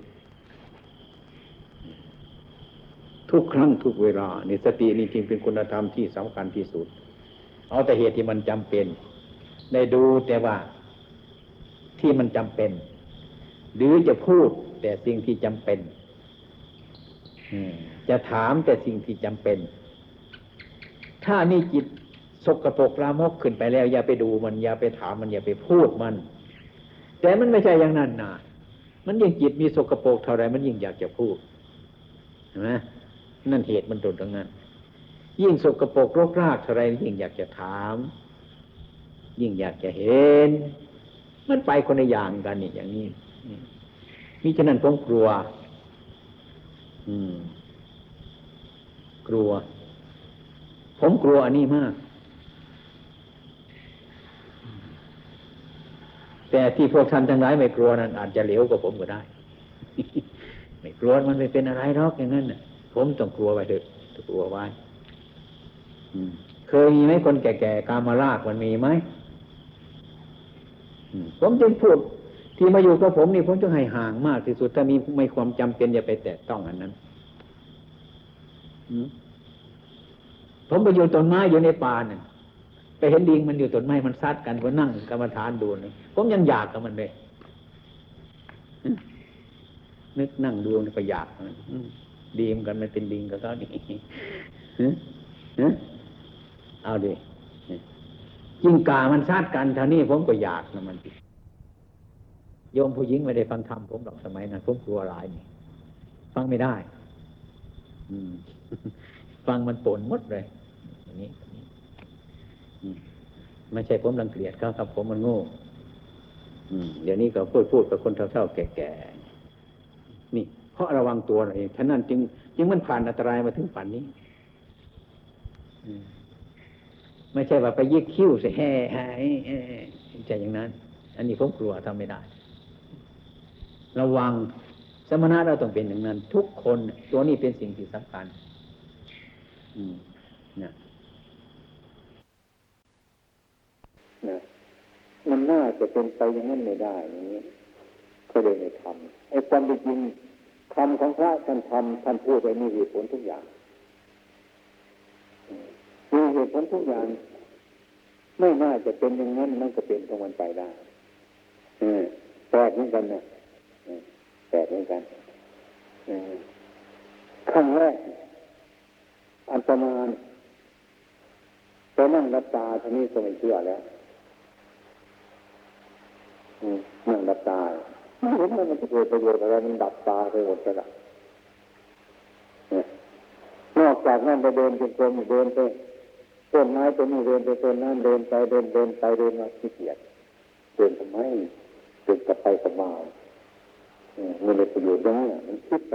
A: ทุกครั้งทุกเวลานี่สตินี่จริงเป็นคุณธรรมที่สำคัญที่สุด เอาแต่เหตุที่มันจำเป็น ได้ดูแต่ว่าที่มันจำเป็น หรือจะพูดแต่สิ่งที่จำเป็นจะถามแต่สิ่งที่จำเป็น ถ้านี่จิตสกปรกลามกขึ้นไปแล้ว อย่าไปดูมัน อย่าไปถามมัน อย่าไปพูดมัน แต่มันไม่ใช่อย่างนั้นนะมันยิ่งจิตมีสกปรกเท่าไรมันยิ่งอยากจะพูดนไหมนั่นเหตุมันตรงตรงนั้น ยิ่งสกปรกรกรากเท่าไรยิ่งอยากจะถาม ยิ่งอยากจะเห็น มันไปคนในอย่างกันนี่อย่างนี้มิฉะนั้นผมกลัว อืม กลัว ผมกลัวอันนี้มาก แต่ที่พวกท่านทั้งหลายไม่กลัวนั้นอาจจะเหลวกว่าผมก็ได้ ไม่กลัวมันไม่เป็นอะไรหรอกอย่างนั้นน่ะผมต้องกลัวไว้เถอะกลัวไว้เคยมีไหมคนแก่ๆกามาลากมันมีไหมผมจึงพูดที่มาอยู่กับผมนี่ผมจะให้ห่างมากที่สุดถ้ามีไม่ความจำเป็นอย่าไปแตะต้องอันนั้นผมไปอยู่ต้นไม้อยู่ในป่าเนี่ย ไปเห็นดิงมันอยู่ต้นไม้มันซัดกันก็นั่งกรรมฐานดูนี่ผมยังอยากกับมันเลยนึกนั่งดูก็อยากมันดีมกันมันเป็นดิงกับเขานี่เอาดิจิงกามันซัดกันเท่านี้ผมก็อยากนะมันโยมผู้หญิงไม่ได้ฟังธรรมผมหรอกสมัยนั้นผมกลัวหลายนี่ฟังไม่ได้ อืม ฟังมันปนมดเลยอย่างนี้ ไม่ใช่ผมรังเกียจเขาครับ ผมมันโง่เดี๋ยวนี้ก็พูดพูดกับคนเท่าๆแก่ๆนี่ เพราะระวังตัวเองท่านั้นจึงจึงมันผ่านอันตรายมาถึงป่านนี้ไม่ใช่ว่าไปยิกคิ้วใส่แห่หายใจอย่างนั้น อันนี้ผมกลัวทำไม่ได้ ระวังสมณะเราต้องเป็นอย่างนั้น ทุกคนตัวนี้เป็นสิ่งที่สำคัญ อืมนะ
B: นะมันน่าจะเป็นไปอย่างนั้นไม่ได้อย่างนี้ก็เลยไม่ทำไอ้ความจริงคำของพระท่านทำท่านพูดไปมีเหตุผลทุกอย่างมีเหตุผลทุกอย่าง ไม่น่าจะเป็นอย่างนั้นมันก็เป็นของมันไปได้แปลกเหมือนกันนะแปลกเหมือนกันขั้งแรกอันตรานไปนั่งรับตาท่านี้ก็ไม่เชื่อแล้ว นั่งรับตาไม่เห็นมันจะเกิดประโยชน์อะไรมันดับตาไปหมดแล้วนอกจากนั่นไปเดินเป็นกลมเดินไปต้นไม้ต้นนี้เดินไปต้นนั้นเดินไปเดินเดินไปเดินมาขี้เกียจเดินทำไมเดินกลับไปกลับมามันเป็นประโยชน์ยังไงมันคิดไป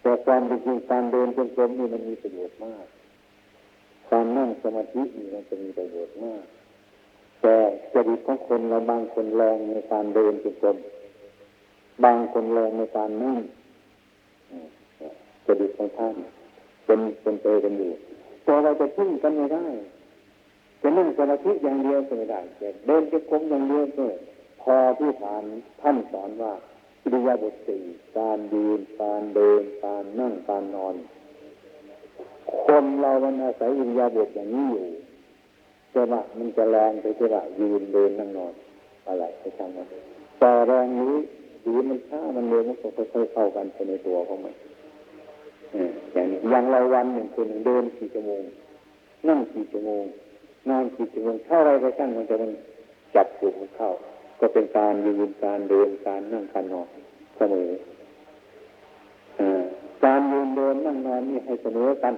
B: แต่ความจริงการเดินจงกรมนี่มันมีประโยชน์มากการนั่งสมาธินี่มันจะมีประโยชน์มาก แต่จริตของคนเราบางคนแรงในการเดินจงกรมบางคนแรงในการนั่งจริตของท่านเป็นเป็นเตยกันอยู่แต่เราจะพึ่งกันไม่ได้จะนั่งสมาธิอย่างเดียวก็ไม่ได้แต่เดินจงกรมอย่างเดียวก็พอที่ฐานท่านสอนว่าอิริยาบถสี่การยืนการเดินการนั่งการนอน คนเรามันอาศัยอิริยาบถอย่างนี้อยู่ จะว่ามันจะแรงไปจะว่ายืนเดินนั่งนอนอะไรไปทำมันแต่แรงนี้ดีมันช้ามันเร็วมันก็ค่อยๆเข้ากันไปในตัวของมันอย่างนี้อย่างเราวันหนึ่งคนหนึ่งเดินสี่ชั่วโมงนั่งสี่ชั่วโมงนอนสี่ชั่วโมงเท่าไรก็ช่างมันจะมันจับจุดเข้า ก็เป็นการยืนการเดินการนั่งการนอนเสมอการยืนเดินนั่งนอนนี่ให้เสมอกัน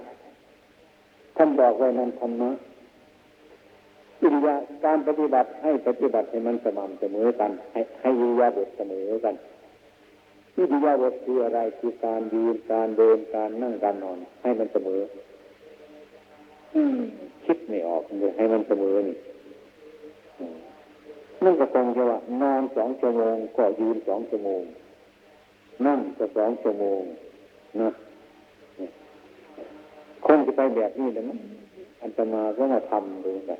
B: ท่านบอกไว้นั้นธรรมะ อิริยาการปฏิบัติให้ปฏิบัติให้มันสม่ำเสมอกัน ให้ให้อิริยาบทเสมอกันอิริยาบทคืออะไรคือการยืนการเดินการนั่งการนอน ให้มันเสมอคิดไม่ออกเลยให้มันเสมอนี่นั่นก็คงจะว่านอนสองชั่วโมงก็ยืนสองชั่วโมง นั่งก็สองชั่วโมงนะคงจะไปแบบนี้เลยมั้งอันตมาก็มาทำดูแบบ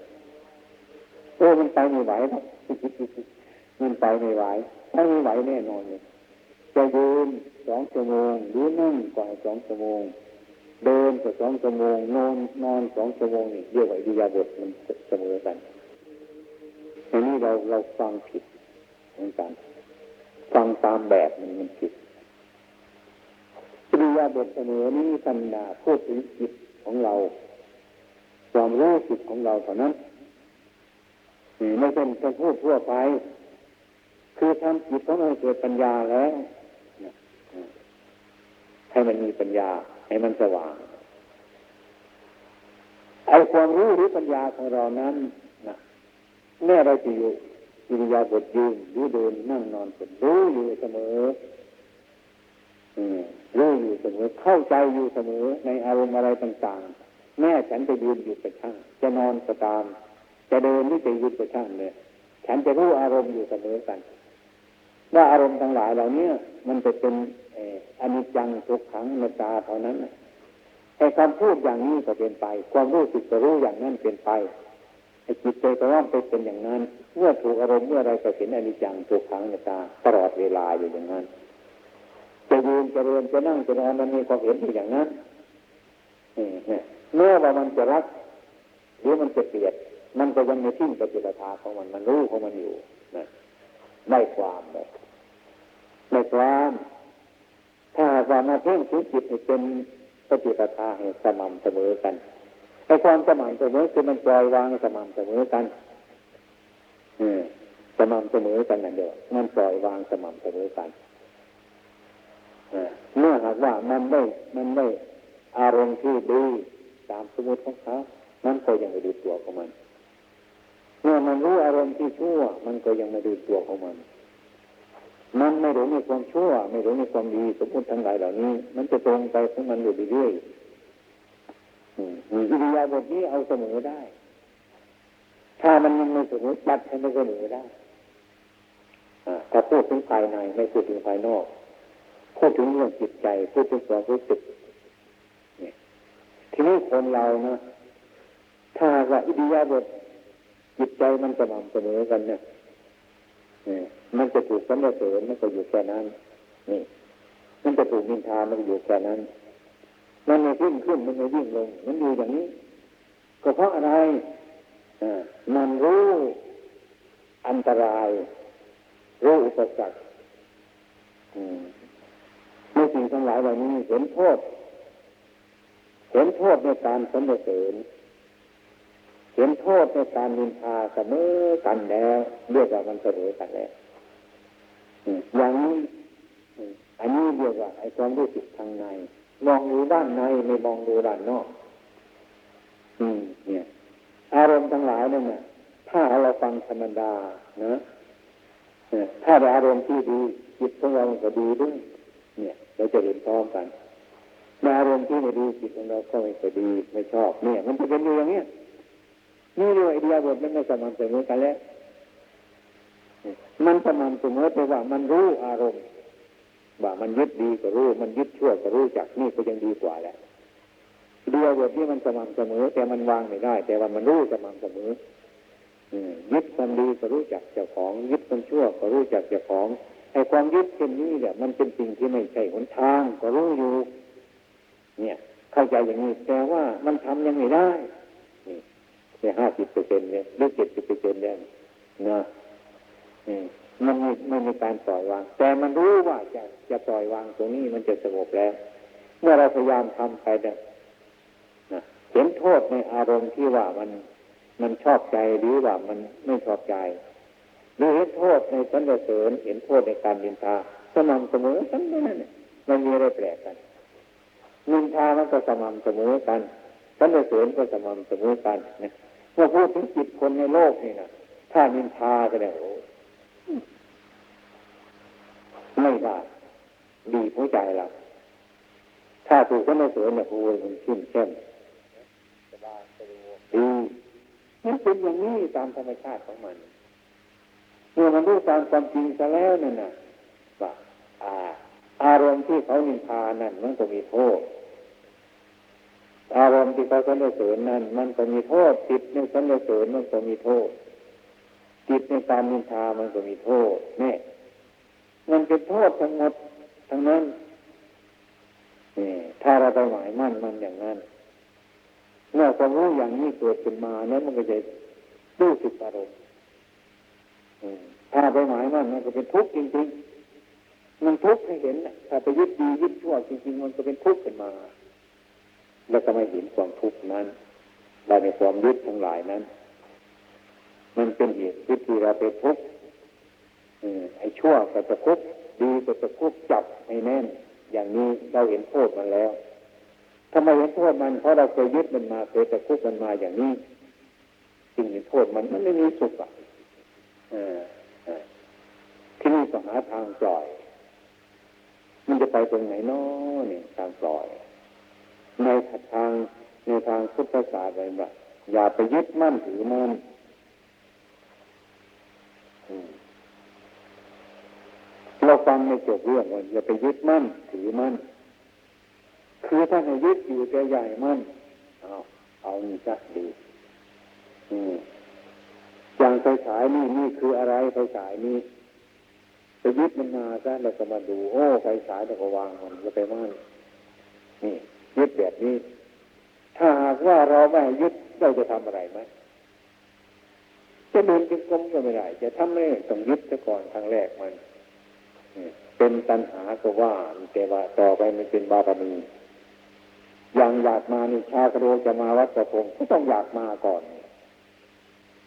B: โอ้มันไปไม่ไหวหรอกมันไปไม่ไหวถ้าไม่ไหวแน่นอนเลยจะยืนสองชั่วโมงหรือนั่งกว่าสองชั่วโมง เดินก็สองชั่วโมง นอนนอนสองชั่วโมงนี่เรียกว่าอิยาบทมันเสมอกันอันนี้เราเราฟังผิดเหมือนกันฟังตามแบบมันมันผิดปริยาบทเสมอนี้สัญญาพูดถึงจิตของเรา ความรู้จิตของเราเท่านั้น ไม่เป็นการพูดทั่วไป คือทำจิตของเราเกิดปัญญาแล้วให้มันมีปัญญา ให้มันสว่างไอ้ความรู้หรือปัญญาของเรานั้นนะแม่เราจะอยู่อิริยาบถยืนหรือเดินนั่งนอนเป็นรู้อยู่เสมอรู้อยู่เสมอ เข้าใจอยู่เสมอ ในอารมณ์อะไรต่าง ๆ แม่ฉันจะยืนอยู่กับช่างจะนอนก็ตาม จะเดินนี่จะยืนกับช่างเนี่ยฉันจะรู้อารมณ์อยู่เสมอกัน ว่าอารมณ์ทั้งหลายเหล่านี้มันจะเป็นอนิจจังทุกขังนตาเท่านั้นไอ้คำพูดอย่างนี้ก็เป็นไป ความรู้สึกจะรู้อย่างนั้นเป็นไปไอ้จิตใจก็ว่าไปเป็นอย่างนั้น เมื่อถูกอารมณ์เมื่อไรก็เห็นอนิจจังทุกขังในตาตลอดเวลาอยู่อย่างนั้นจะยืนจะเดินจะนั่งจะนอนมันมีความเห็นอย่างนั้นเมื่อว่ามันจะรักหรือมันจะเกลียด มันก็ยังไม่ทิ้งปฏิปทาของมันมันรู้ของมันอยู่นะไม่ความเลยไม่ความถ้าว่ามาเพ่งถึงจิตเป็นปฏิปทาให้สม่ำเสมอกันไอ้ความสม่ำเสมอคือมันปล่อยวางสม่ำเสมอกันสม่ำเสมอกันนั่นเดียวมันปล่อยวางสม่ำเสมอกันเมื่อหากว่ามันไม่มันไม่อารมณ์ที่ดีตามสมมติของเขามันก็ยังไม่ดูตัวของมัน เมื่อมันรู้อารมณ์ที่ชั่ว มันก็ยังไม่ดูตัวของมัน มันไม่รู้ในความชั่ว ไม่รู้ในความดีสมมติทั้งหลายเหล่านี้ มันจะตรงไปของมันอยู่เรื่อยๆอิริยาบถนี้เอาเสมอได้ ถ้ามันยังไม่เสมอตัดให้มันเสมอได้ถ้าพูดถึงภายในไม่พูดถึงภายนอก พูดถึงเรื่องจิตใจ พูดถึงความรู้สึกทีนี้คนเรานะถ้าว่าอิทธิยาบท จิตใจมันสม่ำเสมอกันเนี่ยมันจะถูกสรรเสริญมันก็อยู่แค่นั้น นี่ มันจะถูกมินทามันอยู่แค่นั้น มันไม่ขึ้นขึ้นมันไม่วิ่งลง มันอยู่อย่างนี้ ก็เพราะอะไรมันรู้อันตราย รู้อุปสรรคในสิ่งทั้งหลายเหล่านี้เห็นโทษ เห็นโทษในการสรรเสริญ เห็นโทษในการนินทาเสมอกันแล้วเรียกว่ามันเสมอกันแล้วอย่างนี้อันนี้เรียกว่าไอ้ความรู้สึกทางใน มองดูด้านในไม่มองดูด้านนอก อืม เนี่ย อารมณ์ทั้งหลายนั่นน่ะถ้าเราฟังธรรมดานะถ้าอารมณ์ที่ดีจิตของเราก็ดีด้วยเนี่ย เราจะเห็นพร้อมกันอารมณ์ที่ไม่ดีจิตของเราก็ไม่ดีไม่ชอบ เนี่ย มันจะเป็นอยู่อย่างเนี้ย นี่เรียกไอเดียบทมันไม่สม่ำเสมอกันแล้ว มันสม่ำเสมอแต่ว่ามันรู้อารมณ์ว่ามันยึดดีก็รู้ มันยึดชั่วก็รู้จักนี่ก็ยังดีกว่าแหละเดียวบทนี้มันสม่ำเสมอ แต่มันวางไม่ได้ แต่ว่ามันรู้สม่ำเสมอยึดความดีก็รู้จักเจ้าของ ยึดความชั่วก็รู้จักเจ้าของไอ้ความยึดเช่นนี้เนี่ยมันเป็นสิ่งที่ไม่ใช่หนทางก็รู้อยู่ เนี่ย เข้าใจอย่างนี้แต่ว่ามันทำยังไม่ได้ เนี่ห้าสิบเปอร์เซ็นเนี่ยหรือเจ็ดสิบเปอร์เซ็นเนี่ยนะมันไม่ไม่มีการปล่อยวาง แต่มันรู้ว่าจะจะปล่อยวางตรงนี้มันจะสงบแล้ว เมื่อเราพยายามทำไปเนี่ยนะเห็นโทษในอารมณ์ที่ว่ามันมันชอบใจหรือว่ามันไม่ชอบใจหรือเห็นโทษในสันเสริญเห็นโทษในการดินทาสม่ำเสมอทั้งนั้นเนี่ยมันมีอะไรแปลกกันนินทามันก็สม่ำเสมอกันสันเสริญก็สม่ำเสมอกันนะ เมื่อพูดถึงจิตคนในโลกนี่นะถ้านินทาก็ได้โอ้ไม่ได้ดีหัวใจเราถ้าถูกสันเสริญเนี่ยโอ้ยมันชื่นเข้มดีมันเป็นอย่างนี้ตามธรรมชาติของมันเมื่อมันรู้ตามความจริงซะแล้วนั่นน่ะว่าอารมณ์ที่เขานินทานั่นมันก็มีโทษ อารมณ์ที่เขาสรรเสริญนั้น มันก็มีโทษจิตในสรรเสริญมันก็มีโทษจิตในการนินทามันก็มีโทษนี่มันเป็นโทษทั้งหมดทั้งนั้นนี่ถ้าเราไปหมายมั่นมันอย่างนั้นเมื่อความรู้อย่างนี้เกิดขึ้นมาเนี่ยมันก็จะรู้สึกอารมณ์ถ้าไปหมายมั่นมันก็เป็นทุกข์จริง ๆ มันทุกข์ให้เห็นถ้าไปยึดดียึดชั่วจริงๆ มันก็เป็นทุกข์ขึ้นมา แล้วก็ไม่เห็นความทุกข์นั้นเราในความยึดทั้งหลายนั้น มันเป็นเหตุที่เราไปทุกข์ไอ้ชั่วก็จะคุกข์ดีก็จะคุกข์จับให้แน่น อย่างนี้เราเห็นโทษมันแล้วทำไมเห็นโทษมันเพราะเราเคยยึดมันมาเคยจะคุกมันมาอย่างนี้จึงเห็นโทษมันมันไม่มีสุขอะที่นี่ต้องหาทางปล่อย มันจะไปตรงไหนน้อเนี่ยทางปล่อย ในทางในทางพุทธศาสนาแบบอย่าไปยึดมั่นถือมั่นเราฟังในจบเรื่องว่าอย่าไปยึดมั่นถือมั่นคือถ้าให้ยึดอยู่จะใหญ่มั่นเอาเอานี่จักดีอย่างไฟฉายนี่นี่คืออะไรไฟฉายนี่ไปยึดมันมาซะเราจะมาดู โอ้ไฟฉายเราก็วางมันแล้วไปมั่นนี่ ยึดแบบนี้ ถ้าหากว่าเราไม่ยึดเราจะทำอะไรไหมจะเดินจงกรมก็ไม่ได้ จะทำไม่ต้องยึดซะก่อนครั้งแรกมันเป็นตัณหาก็ว่าแต่ว่าต่อไปมันเป็นบารมีอย่างอยากมานี่ชาคโรจะมาวัดประพงก็ต้องอยากมาก่อน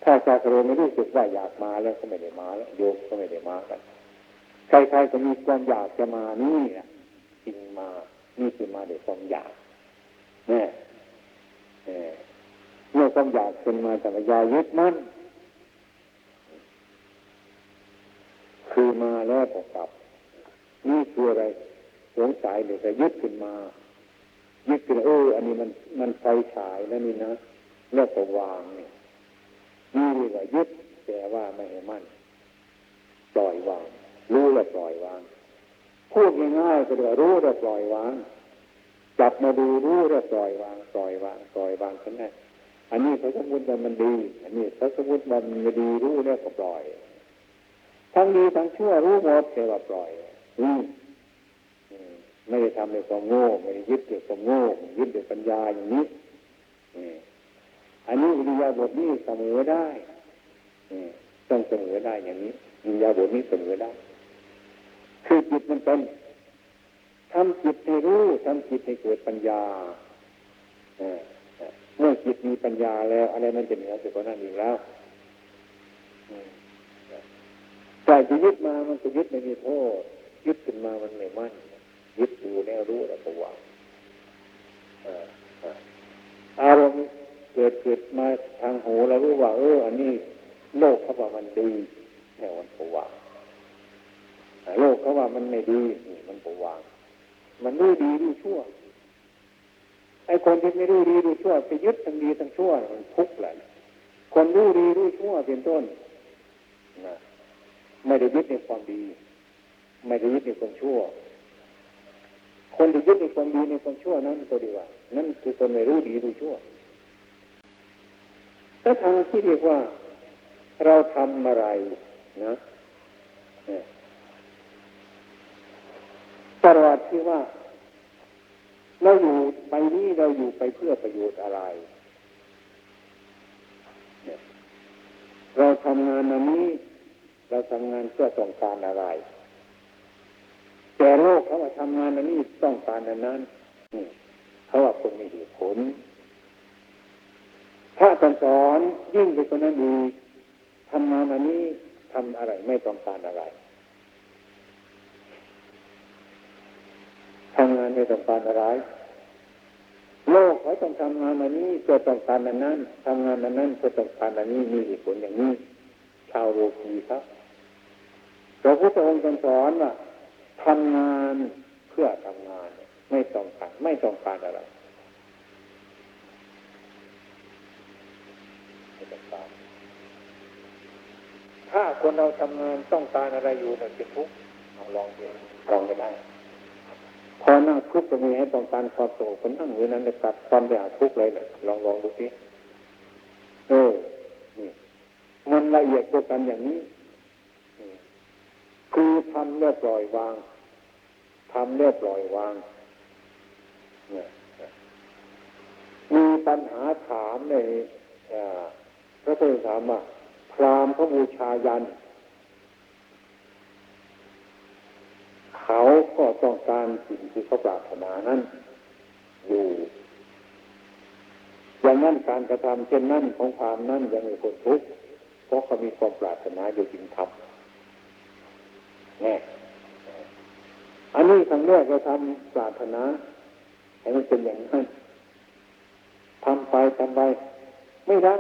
B: ถ้าชาคโรไม่รู้สึกว่าอยากมาแล้วก็ไม่ได้มาแล้วโยกก็ไม่ได้มากันใครๆก็มีความอยากจะมานี่นะจริงมา นี่คือมาด้วยความอยากเนี่ยเมื่อความอยากเป็นมาจากยายึดมั่นคือมาแล้วก็กลับ นี่คืออะไรสงสัยเดี๋ยจะยึดขึ้นมา ยึดขึ้นเอออันนี้มันมันไฟฉายแล้วนี่นะแล้วก็วางเนี่ยนี่เรียกว่ายึดแต่ว่าไม่ให้มั่นปล่อยวาง รู้แล้วปล่อยวาง พูดง่ายๆก็เดี๋ยวรู้แล้วปล่อยวาง จับมาดูรู้แล้วปล่อยวางปล่อยวางปล่อยวางกันได้อันนี้เขาสมมติว่ามันดี อันนี้เขาสมมติว่ามันไม่ดีรู้แล้วก็ปล่อย ทั้งดีทั้งชั่วรู้หมดแต่ว่าปล่อยอืมไม่ได้ทำด้วยความโง่ไม่ได้ยึดด้วยความโง่ยึดด้วยปัญญาอย่างนี้อันนี้อิริยาบถนี้เสมอได้ต้องเสมอได้อย่างนี้อิริยาบถนี้เสมอได้ คือจิตมันเป็นทำจิตให้รู้ทำจิตให้เกิดปัญญาเมื่อจิตมีปัญญาแล้วอะไรมันจะเหนือไปกว่านั้นอีกแล้วแต่จะยึดมามันจะยึดไม่มีโทษยึดขึ้นมามันไม่มั่น ยึดดูแน่รู้แล้วก็วางอารมณ์เกิดเกิดมาทางหูเรารู้ว่า เออ อันนี้โลกเขาว่ามันดีแน่วันก็วาง โลกเขาว่ามันไม่ดีนี่มันก็วาง มันรู้ดีรู้ชั่วไอ้คนที่ไม่รู้ดีรู้ชั่วไปยึดทั้งดีทั้งชั่วมันทุกข์แหละคนรู้ดีรู้ชั่วเป็นต้นนะไม่ได้ยึดในความดี ไม่ได้ยึดในความชั่ว คนที่ยึดในความดีในความชั่วนั้นก็ดีว่า นั่นคือคนไม่รู้ดีรู้ชั่วถ้าทางที่เรียกว่าเราทำอะไรนะ ตลอดที่ว่า เราอยู่ไปนี้เราอยู่ไปเพื่อประโยชน์อะไร เราทำงานอันี้ เราทำงานเพื่อต้องการอะไร แต่โลกเขาว่าทำงานอันี้ต้องการอันนั้นนี่เขาว่าคนมีเหตุผลถ้าท่านสอนยิ่งไปกว่านั้นดีทำงานอันนี้ทำอะไรไม่ต้องการอะไรทำงาน ไม่ต้องการอะไร โลกเขาต้องทำงานอันนี้เพื่อต้องการอันนั้นทำงานอันนั้นเพื่อต้องการอันนี้มีเหตุผลอย่างนี้ ชาวโลกีครับพระพุทธองค์สอนว่าทำงานเพื่อทำงาน ไม่ต้องการไม่ต้องการอะไรถ้าคนเราทำงานต้องการอะไรอยู่นั่นเป็นทุกข์ลองดูลองไปได้ พอนั่งทุกข์จะมีให้ต้องการความสงบคนนั่งอยู่นั้นจะตัดความอยากทุกข์เลยเลยลองลองดูสิเออนี่มันละเอียดกว่ากันอย่างนี้คือทำเรียบปล่อยวางทำเรียบปล่อยวางมีปัญหาถามในพระพุทธธรรมว่าพรามพระบูชายันเขาก็ต้องการสิ่งที่เขาปรารถนานั้น อยู่อย่างนั้นการกระทำเช่นนั้นของพรามนั้นยังมีคนทุกข์เพราะเขามีความปรารถนาอยู่จริงทำแน่อันนี้ครั้งแรกเราทำปรารถนาให้มันเป็นอย่างนั้นทำไปทำไปไม่ได้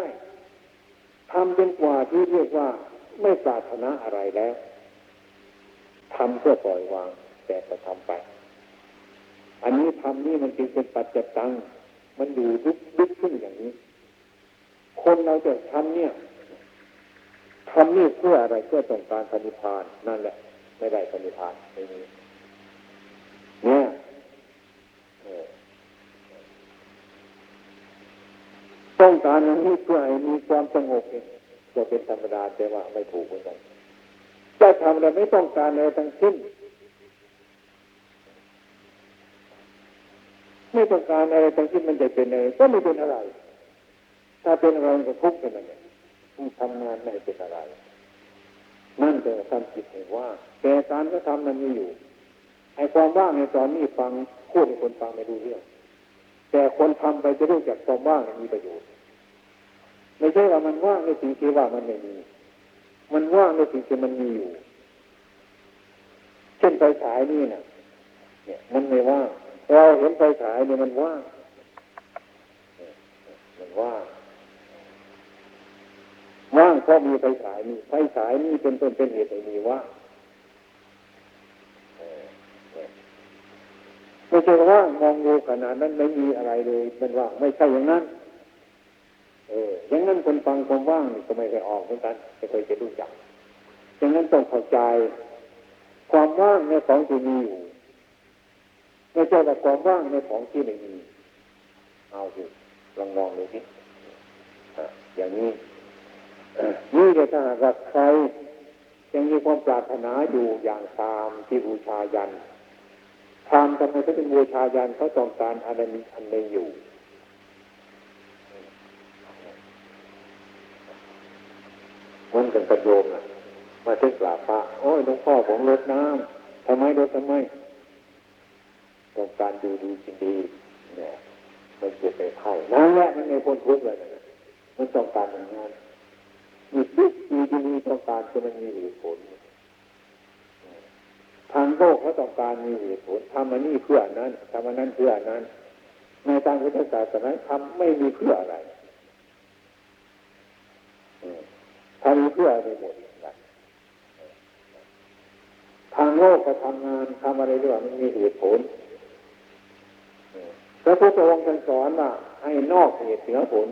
B: ทำจนกว่าที่เรียกว่าไม่ปรารถนาอะไรแล้ว ทำเพื่อปล่อยวาง แต่ก็ทำไป อันนี้ทำนี่มันจึงเป็นปัจจตัง มันอยู่ลุกลุกขึ้นอย่างนี้ คนเราจะทำเนี่ยทำนี่เพื่ออะไรเพื่อต้องการปณิพานนั่นแหละ ไม่ได้ปณิพานไม่มีเนี่ยต้องการอันนี้เพื่อให้มีความสงบเองจะเป็นธรรมดาแต่ว่าไม่ถูกเหมือนกัน จะทำอะไรไม่ต้องการอะไรทั้งสิ้น ไม่ต้องการอะไรทั้งสิ้นมันจะเป็นอะไรก็ไม่เป็นอะไร ถ้าเป็นอะไรก็ทุกข์เป็นอะไรทำงานไม่เป็นอะไร นั่นจะทำจิตเห็นว่า แต่การก็ทำมันมีอยู่ไอ้ความว่างในตอนนี้ฟังพูดให้คนฟังไม่รู้เรื่อง แต่คนทำไปจะรู้จักความว่างมีประโยชน์ ไม่ใช่ว่ามันว่างในสิ่งที่ว่ามันไม่มี มันว่างในสิ่งที่มันมีอยู่ เช่นไฟฉายนี่นะเนี่ย มันไม่ว่าง เราเห็นไฟฉายเนี่ยมันว่าง มันว่าง ว่างเพราะมีไฟฉายนี่ไฟฉายนี่เป็นต้นเป็นเหตุให้มีว่างไม่ใช่ว่างมองดูขนาดนั้นไม่มีอะไรเลยเป็นว่างไม่ใช่อย่างนั้น เอออย่างนั้นคนฟังความว่างก็ไม่เคยออกเหมือนกันไม่เคยจะรู้จักดังนั้นต้องเข้าใจ ความว่างในของที่มีอยู่ไม่ใช่แต่ความว่างในของที่ไม่มีเอาสิลองมองดูสิอย่างนี้นี่จะถ้าหากใคร ยังมีความปรารถนาอยู่อย่างตามที่บูชายันพรามทำไมเขาเป็นบูชายันเขาต้องการอะไรอันใดอยู่ มันกันกระโยมนะมาเทศกราบพระโอ้ยหลวงพ่อผมลดน้ำทำไมลดทำไมต้องการดูดีจริงดีเนี่ยมันเกิดไปไข่นั่นแหละมันในพ้นทุกข์เลยมันต้องการอย่างนั้นมีทุกมีดีมีต้องการจะมันมีเหตุผลทางโลกเขาต้องการมีเหตุผลทำอันนี้เพื่อนั้นทำอันนั้นเพื่อนั้น ในทางพุทธศาสนาทำไม่มีเพื่ออะไร ทำเพื่ออะไรหมดทางโลกก็ทำงานทำอะไรด้วยมันมีเหตุผลพระพุทธองค์ท่านสอนว่าให้นอกเหตุเหนือผล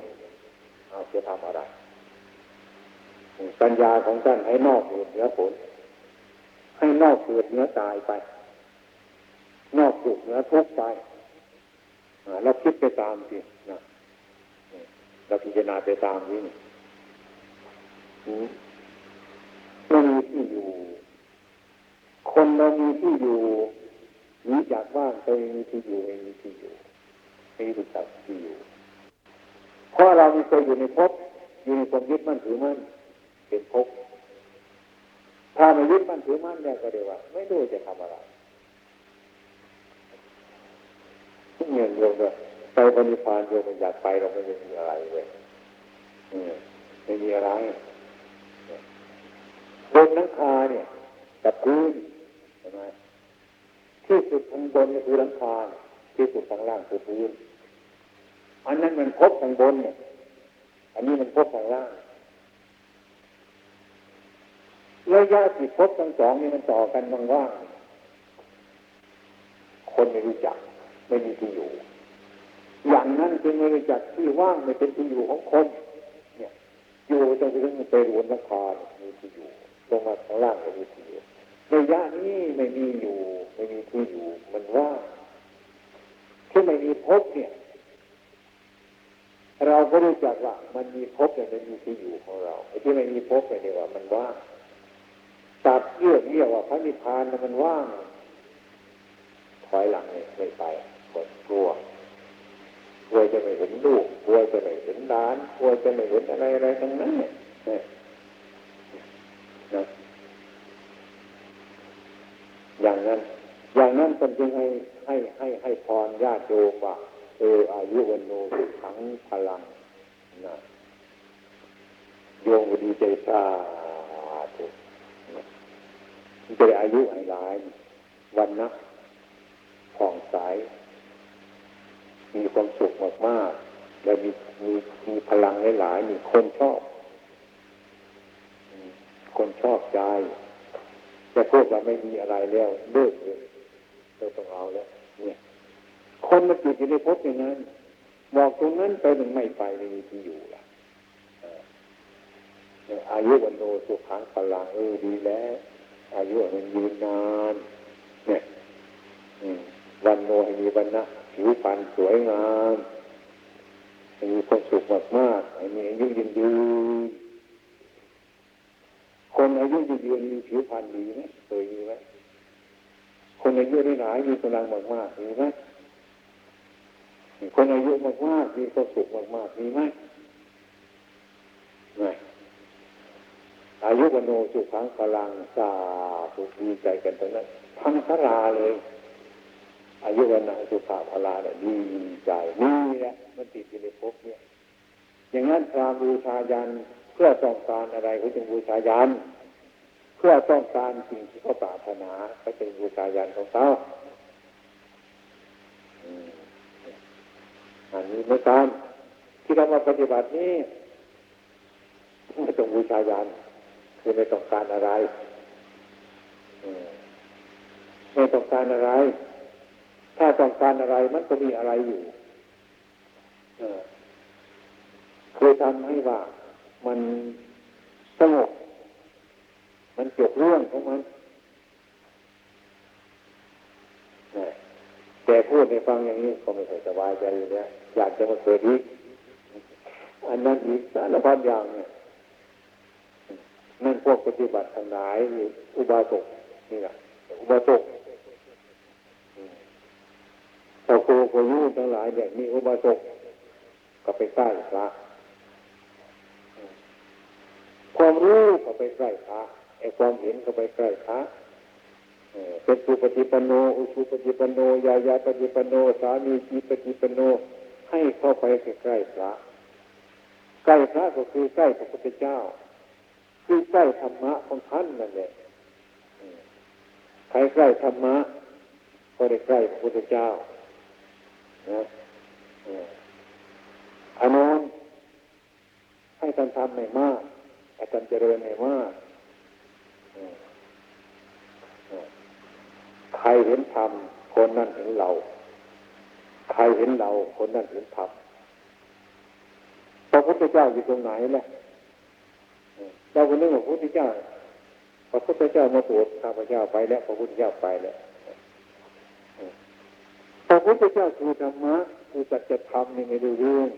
B: เอาจะทำอะไรปัญญาของท่านให้นอกเหตุเหนือผล ให้นอกเกิดเหนือตายไป นอกสุขเหนือทุกข์ไปเราคิดไปตามสินะเราพิจารณาไปตามนี้ ไม่มีที่อยู่ คนเรามีที่อยู่นีจากว่างก็มีที่อยู่ไม่มีที่อยู่ไม่รู้จักที่อยู่เพราะเรามีเคยอยู่ในภพอยู่ในความยึดมั่นถือมั่นเป็นภพถ้าไม่ยึดมั่นถือมั่นเนี่ยก็เดียวว่า ไม่รู้จะทำอะไรเงี้ยโยมก็ไปปณิพานโยมอยากไปเราไม่มีอะไรเลยไม่มีอะไร บนนังคาเนี่ยกับพื้นใช่ไหมที่สุดทางบนคือหลังคาที่สุดทางล่างคือพื้นอันนั้นมันพบทางบนเนี่ย อันนี้มันพบทางล่างระยะที่พบทั้งสองนี่มันต่อกันว่างๆคนไม่รู้จัก ไม่มีที่อยู่ อย่างนั้นจึงไม่รู้จักที่ว่างไม่เป็นที่อยู่ของคน เนี่ย อยู่จนกระทั่งไปรวนนครมีที่อยู่ ลงมาข้างล่างก็มีที่อยู่ระยะนี้ไม่มีอยู่ ไม่มีที่อยู่ มันว่างที่ไม่มีพบเนี่ย เราก็รู้จักว่ามันมีพบแต่ไม่มีที่อยู่ของเราไอ้ที่ไม่มีพบเนี่ยว่ามันว่างตัดเยื่อเยี่ยว่าพระนิพพานมันว่างถอยหลังเนี่ยไม่ไปกดกลัวกลัวจะไม่เห็นลูกกลัวจะไม่เห็นหลานกลัวจะไม่เห็นอะไรอะไรทั้งนั้นเนี่ย นะอย่างนั้น อย่างนั้นเป็นจึงให้ให้ให้ให้พรญาติโยมว่าเอออายุวันโนสุขังพลังนะโยมดีใจชาตุจะได้อายุให้หลาย วันนะผ่องใสมีความสุขมากๆและมีมีมีพลังหลายๆมีคนชอบ คนชอบใจจะพูดว่าไม่มีอะไรแล้วเลิกเลยเราต้องเอาแล้วเนี่ย คนมาจิตอยู่ในภพอย่างนั้นบอกตรงนั้นไปมันไม่ไปไม่มีที่อยู่ละอายุวันโนสุขังพลังเออดีแล้ว อายุมันยืนนาน เนี่ยวันโนให้มีวันนะผิวพรรณสวยงามให้มีความสุขมากมากให้มีอายุยืนยืน คนอายุยืนยืนมีผิวพรรณดีไหมเคยมีไหมคนอายุได้หลายมีกำลังมากมากมีไหมคนอายุมากมากมีความสุขมากมากมีไหมไม่อายุวโนสุขังพลังสาสุดีใจกันตรงนั้นทั้งสราเลย อายุวันสุขาพลาเนี่ยดีใจนี่แหละมันติดอยู่ในภพเนี่ย อย่างนั้นพระบูชายันเพื่อต้องการอะไรเขาจึงบูชายัน เพื่อต้องการสิ่งที่เขาปรารถนาเขาจึงบูชายันของเขาอันนี้ไม่ตามที่เรามาปฏิบัตินี้ไม่ต้องบูชายันคือไม่ต้องการอะไรไม่ต้องการอะไร ถ้าต้องการอะไรมันก็มีอะไรอยู่คือทำให้ว่ามันสงบ มันจบเรื่องของมันแต่พูดในฟังอย่างนี้ก็ไม่ค่อยสบายใจอยู่แล้วอยากจะมาเกิดอีกอันนั้นอีกสารพัดอย่างเนี่ยนั่นพวกปฏิบัติทั้งหลายนี่อุบาสกนี่แหละอุบาสกชาวโคโคยูทั้งหลายเนี่ยมีอุบาสกก็ไปใกล้พระความรู้ก็ไปใกล้พระ ไอ้ความเห็นก็ไปใกล้พระเป็นสุปฏิปันโน อุชุปฏิปันโน ยายาปฏิปันโน สามีจีปฏิปันโน ให้เข้าไปใกล้พระ ใกล้พระก็คือใกล้พระพุทธเจ้า คือใกล้ธรรมะของท่านนั่นแหละใครใกล้ธรรมะก็ได้ใกล้พระพุทธเจ้านะอันนั้นให้ท่านทำไม่มากอาจารย์เจริญไม่มาก ใครเห็นธรรมคนนั้นเห็นเรา ใครเห็นเรา คนนั้นเห็นธรรมพระพุทธเจ้าอยู่ตรงไหนล่ะเราคนนึกว่าพระพุทธเจ้าพระพุทธเจ้ามาตรวจข้าพเจ้าไปแล้วพระพุทธเจ้าไปแล้วพระพุทธเจ้าคือธรรมะคือสัจธรรมนี่ไม่รู้เรื่อง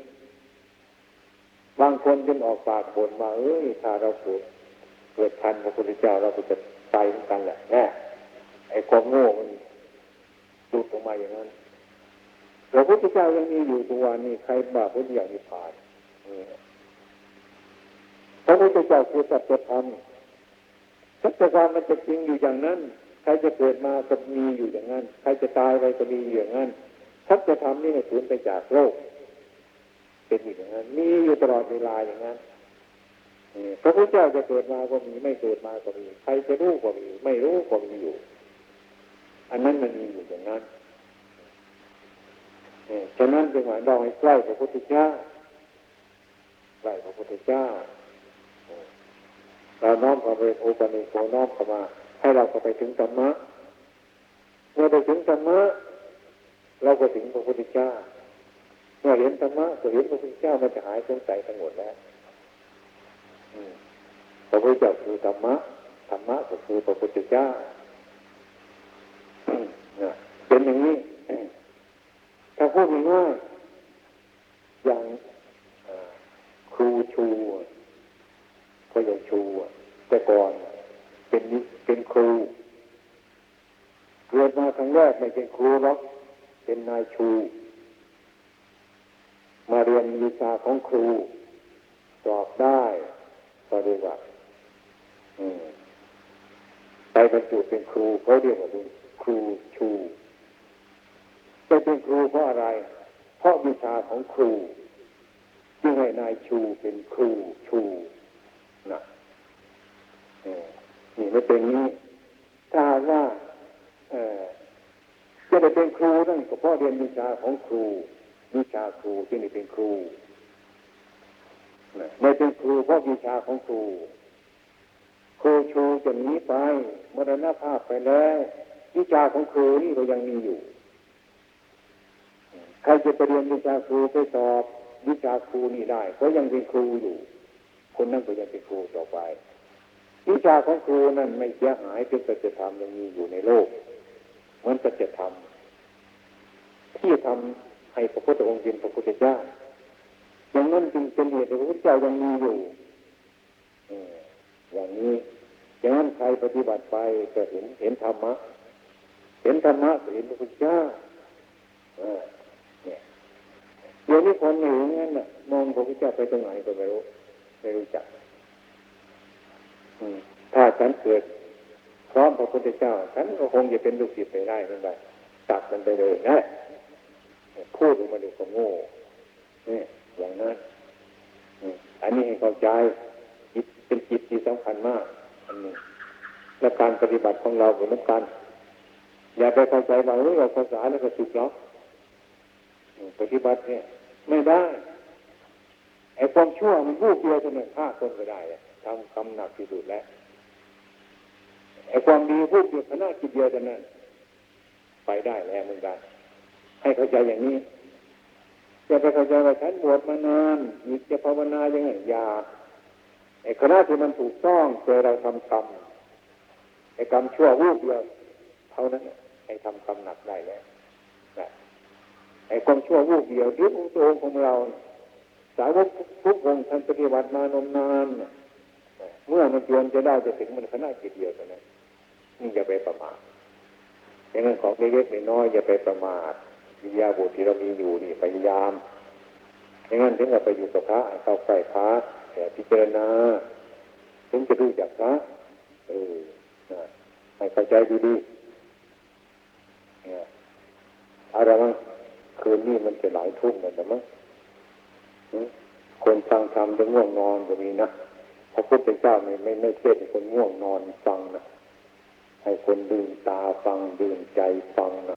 B: บางคนจนออกปากบ่นมาเอ้ยถ้าเราเกิด เกิดทันพระพุทธเจ้าเราก็จะตายเหมือนกันแหละแน่ไอ้ความโง่มันดูดออกมาอย่างนั้นพระพุทธเจ้ายังมีอยู่ตัววันนี้ใครบาปพุทธอย่างนิพพานพระพุทธเจ้าคือสัจธรรมสัจธรรมมันจะจริงอยู่อย่างนั้น ใครจะเกิดมาก็มีอยู่อย่างนั้น ใครจะตายไปก็มีอย่างนั้นสัจธรรมนี่ไม่ยสูญไปจากโลก เป็นอย่างนั้น มีอยู่ตลอดเวลาอย่างนั้น พระพุทธเจ้าจะเกิดมาก็มีไม่เกิดมาก็มีใครจะรู้ก็มีไม่รู้ก็มีอยู่ อันนั้นมันมีอยู่อย่างนั้นฉะนั้นจึงหมายเราให้ใกล้พระพุทธเจ้าใกล้พระพุทธเจ้าเราน้อมเข้าไปโอปนิโกน้อมเข้ามา ให้เราเข้าไปถึงธรรมะเมื่อไปถึงธรรมะเราก็ถึงพระพุทธเจ้าเมื่อเห็นธรรมะก็เห็นพระพุทธเจ้ามันจะหายสงสัยทั้งหมดแล้ว พระพุทธเจ้าคือธรรมะธรรมะก็คือพระพุทธเจ้าเป็นอย่างนี้ ถ้าพูดง่ายๆอย่างครูชูก็อย่างชูแต่ก่อนเป็นเป็นครูเกิดมาครั้งแรกไม่เป็นครูหรอกเป็นนายชู มาเรียนวิชาของครูสอบได้ก็เรียกว่า ไปบรรจุเป็นครูเขาเรียกว่าเป็นครูชูไปเป็นครูเพราะอะไร เพราะวิชาของครูจึงให้นายชูเป็นครูชูนะนี่ไม่เป็นนี้ถ้าว่าจะได้เป็นครูนั่นก็เพราะเรียนวิชาของครูวิชาครูที่นี่เป็นครูไม่เป็นครูเพราะวิชาของครู ครูชูจะหนีไปมรณภาพไปแล้ววิชาของครูนี่ก็ยังมีอยู่ ใครจะไปเรียนวิชาครูไปสอบวิชาครูนี่ได้ก็ยังเป็นครูอยู่ คนนั้นก็ยังเป็นครูต่อไป วิชาของครูนั้นไม่เสียหายเป็นสัจธรรมยังมีอยู่ในโลกเหมือนสัจธรรมที่ทำให้พระพุทธองค์เป็นพระพุทธเจ้าอย่างนั้นจึงเป็นเหตุที่พระพุทธเจ้ายังมีอยู่ อย่างนี้อย่างนั้นใครปฏิบัติไปก็เห็นเห็นธรรมะ เห็นธรรมะเห็นพระพุทธเจ้าเนี่ยเดี๋ยวนี้คนหนึ่งนั้นน่ะมองพระพุทธเจ้าไปตรงไหนก็ไม่รู้ไม่รู้จักถ้าฉันเกิดพร้อมพระพุทธเจ้าฉันก็คงจะเป็นลูกศิษย์ไปได้เหมือนกันตัดมันไปเลยนะพูดออกมาดูก็โง่นี่ยอย่างนั้นอันนี้ให้เข้าใจ เป็นจิตที่สำคัญมากอันนี้และการปฏิบัติของเราเหมือนกัน อย่าไปเข้าใจว่าเราภาษาแล้วก็สุดแล้วปฏิบัติเนี่ย ไม่ได้ไอ้ความชั่วมันรูปเดียวเท่านั้นฆ่าคนก็ได้ทำคำหนักที่สุดแล้วไอ้ความดีพูดเดียวขนาดจิตเดียวเท่านั้น ไปได้แล้วเหมือนกัน ให้เข้าใจอย่างนี้จะไปเข้าใจว่าฉันบวชมานานมีจะภาวนายังไงยา ไอ้คณะที่มันถูกต้องเจอเราทำกรรมไอ้กรรมชั่ววูบเดียวเท่านั้นให้ทำกรรมหนักได้แล้วนะอ้ความชั่ววูบเดียวยึดองค์ตัวของเรา สาวกทุกองค์ท่านปฏิบัติมานมนานเมื่อมันเตือนจะได้จะถึงมันขนาดจิตเดียวเท่านั้นนี่อย่าไปประมาทอย่างนั้นของเล็กๆน้อยๆอย่าไปประมาทวิยาบุตรที่เรามีอยู่นี่พยายามอย่างนั้นถึงจะไปอยู่กับพระเข้าใกล้พระ แต่พิจารณาถึงจะรู้จักพระเออให้เข้าใจดีๆอะไรมั้งคืนนี้มันจะหลายทุ่มแล้วนะมั้งคนฟังธรรมจะง่วงนอนก็มีนะพระพุทธเจ้าไม่ไม่ไม่เทศคนง่วงนอนฟังนะให้คนดื่นตาฟังดื่นใจฟังนะ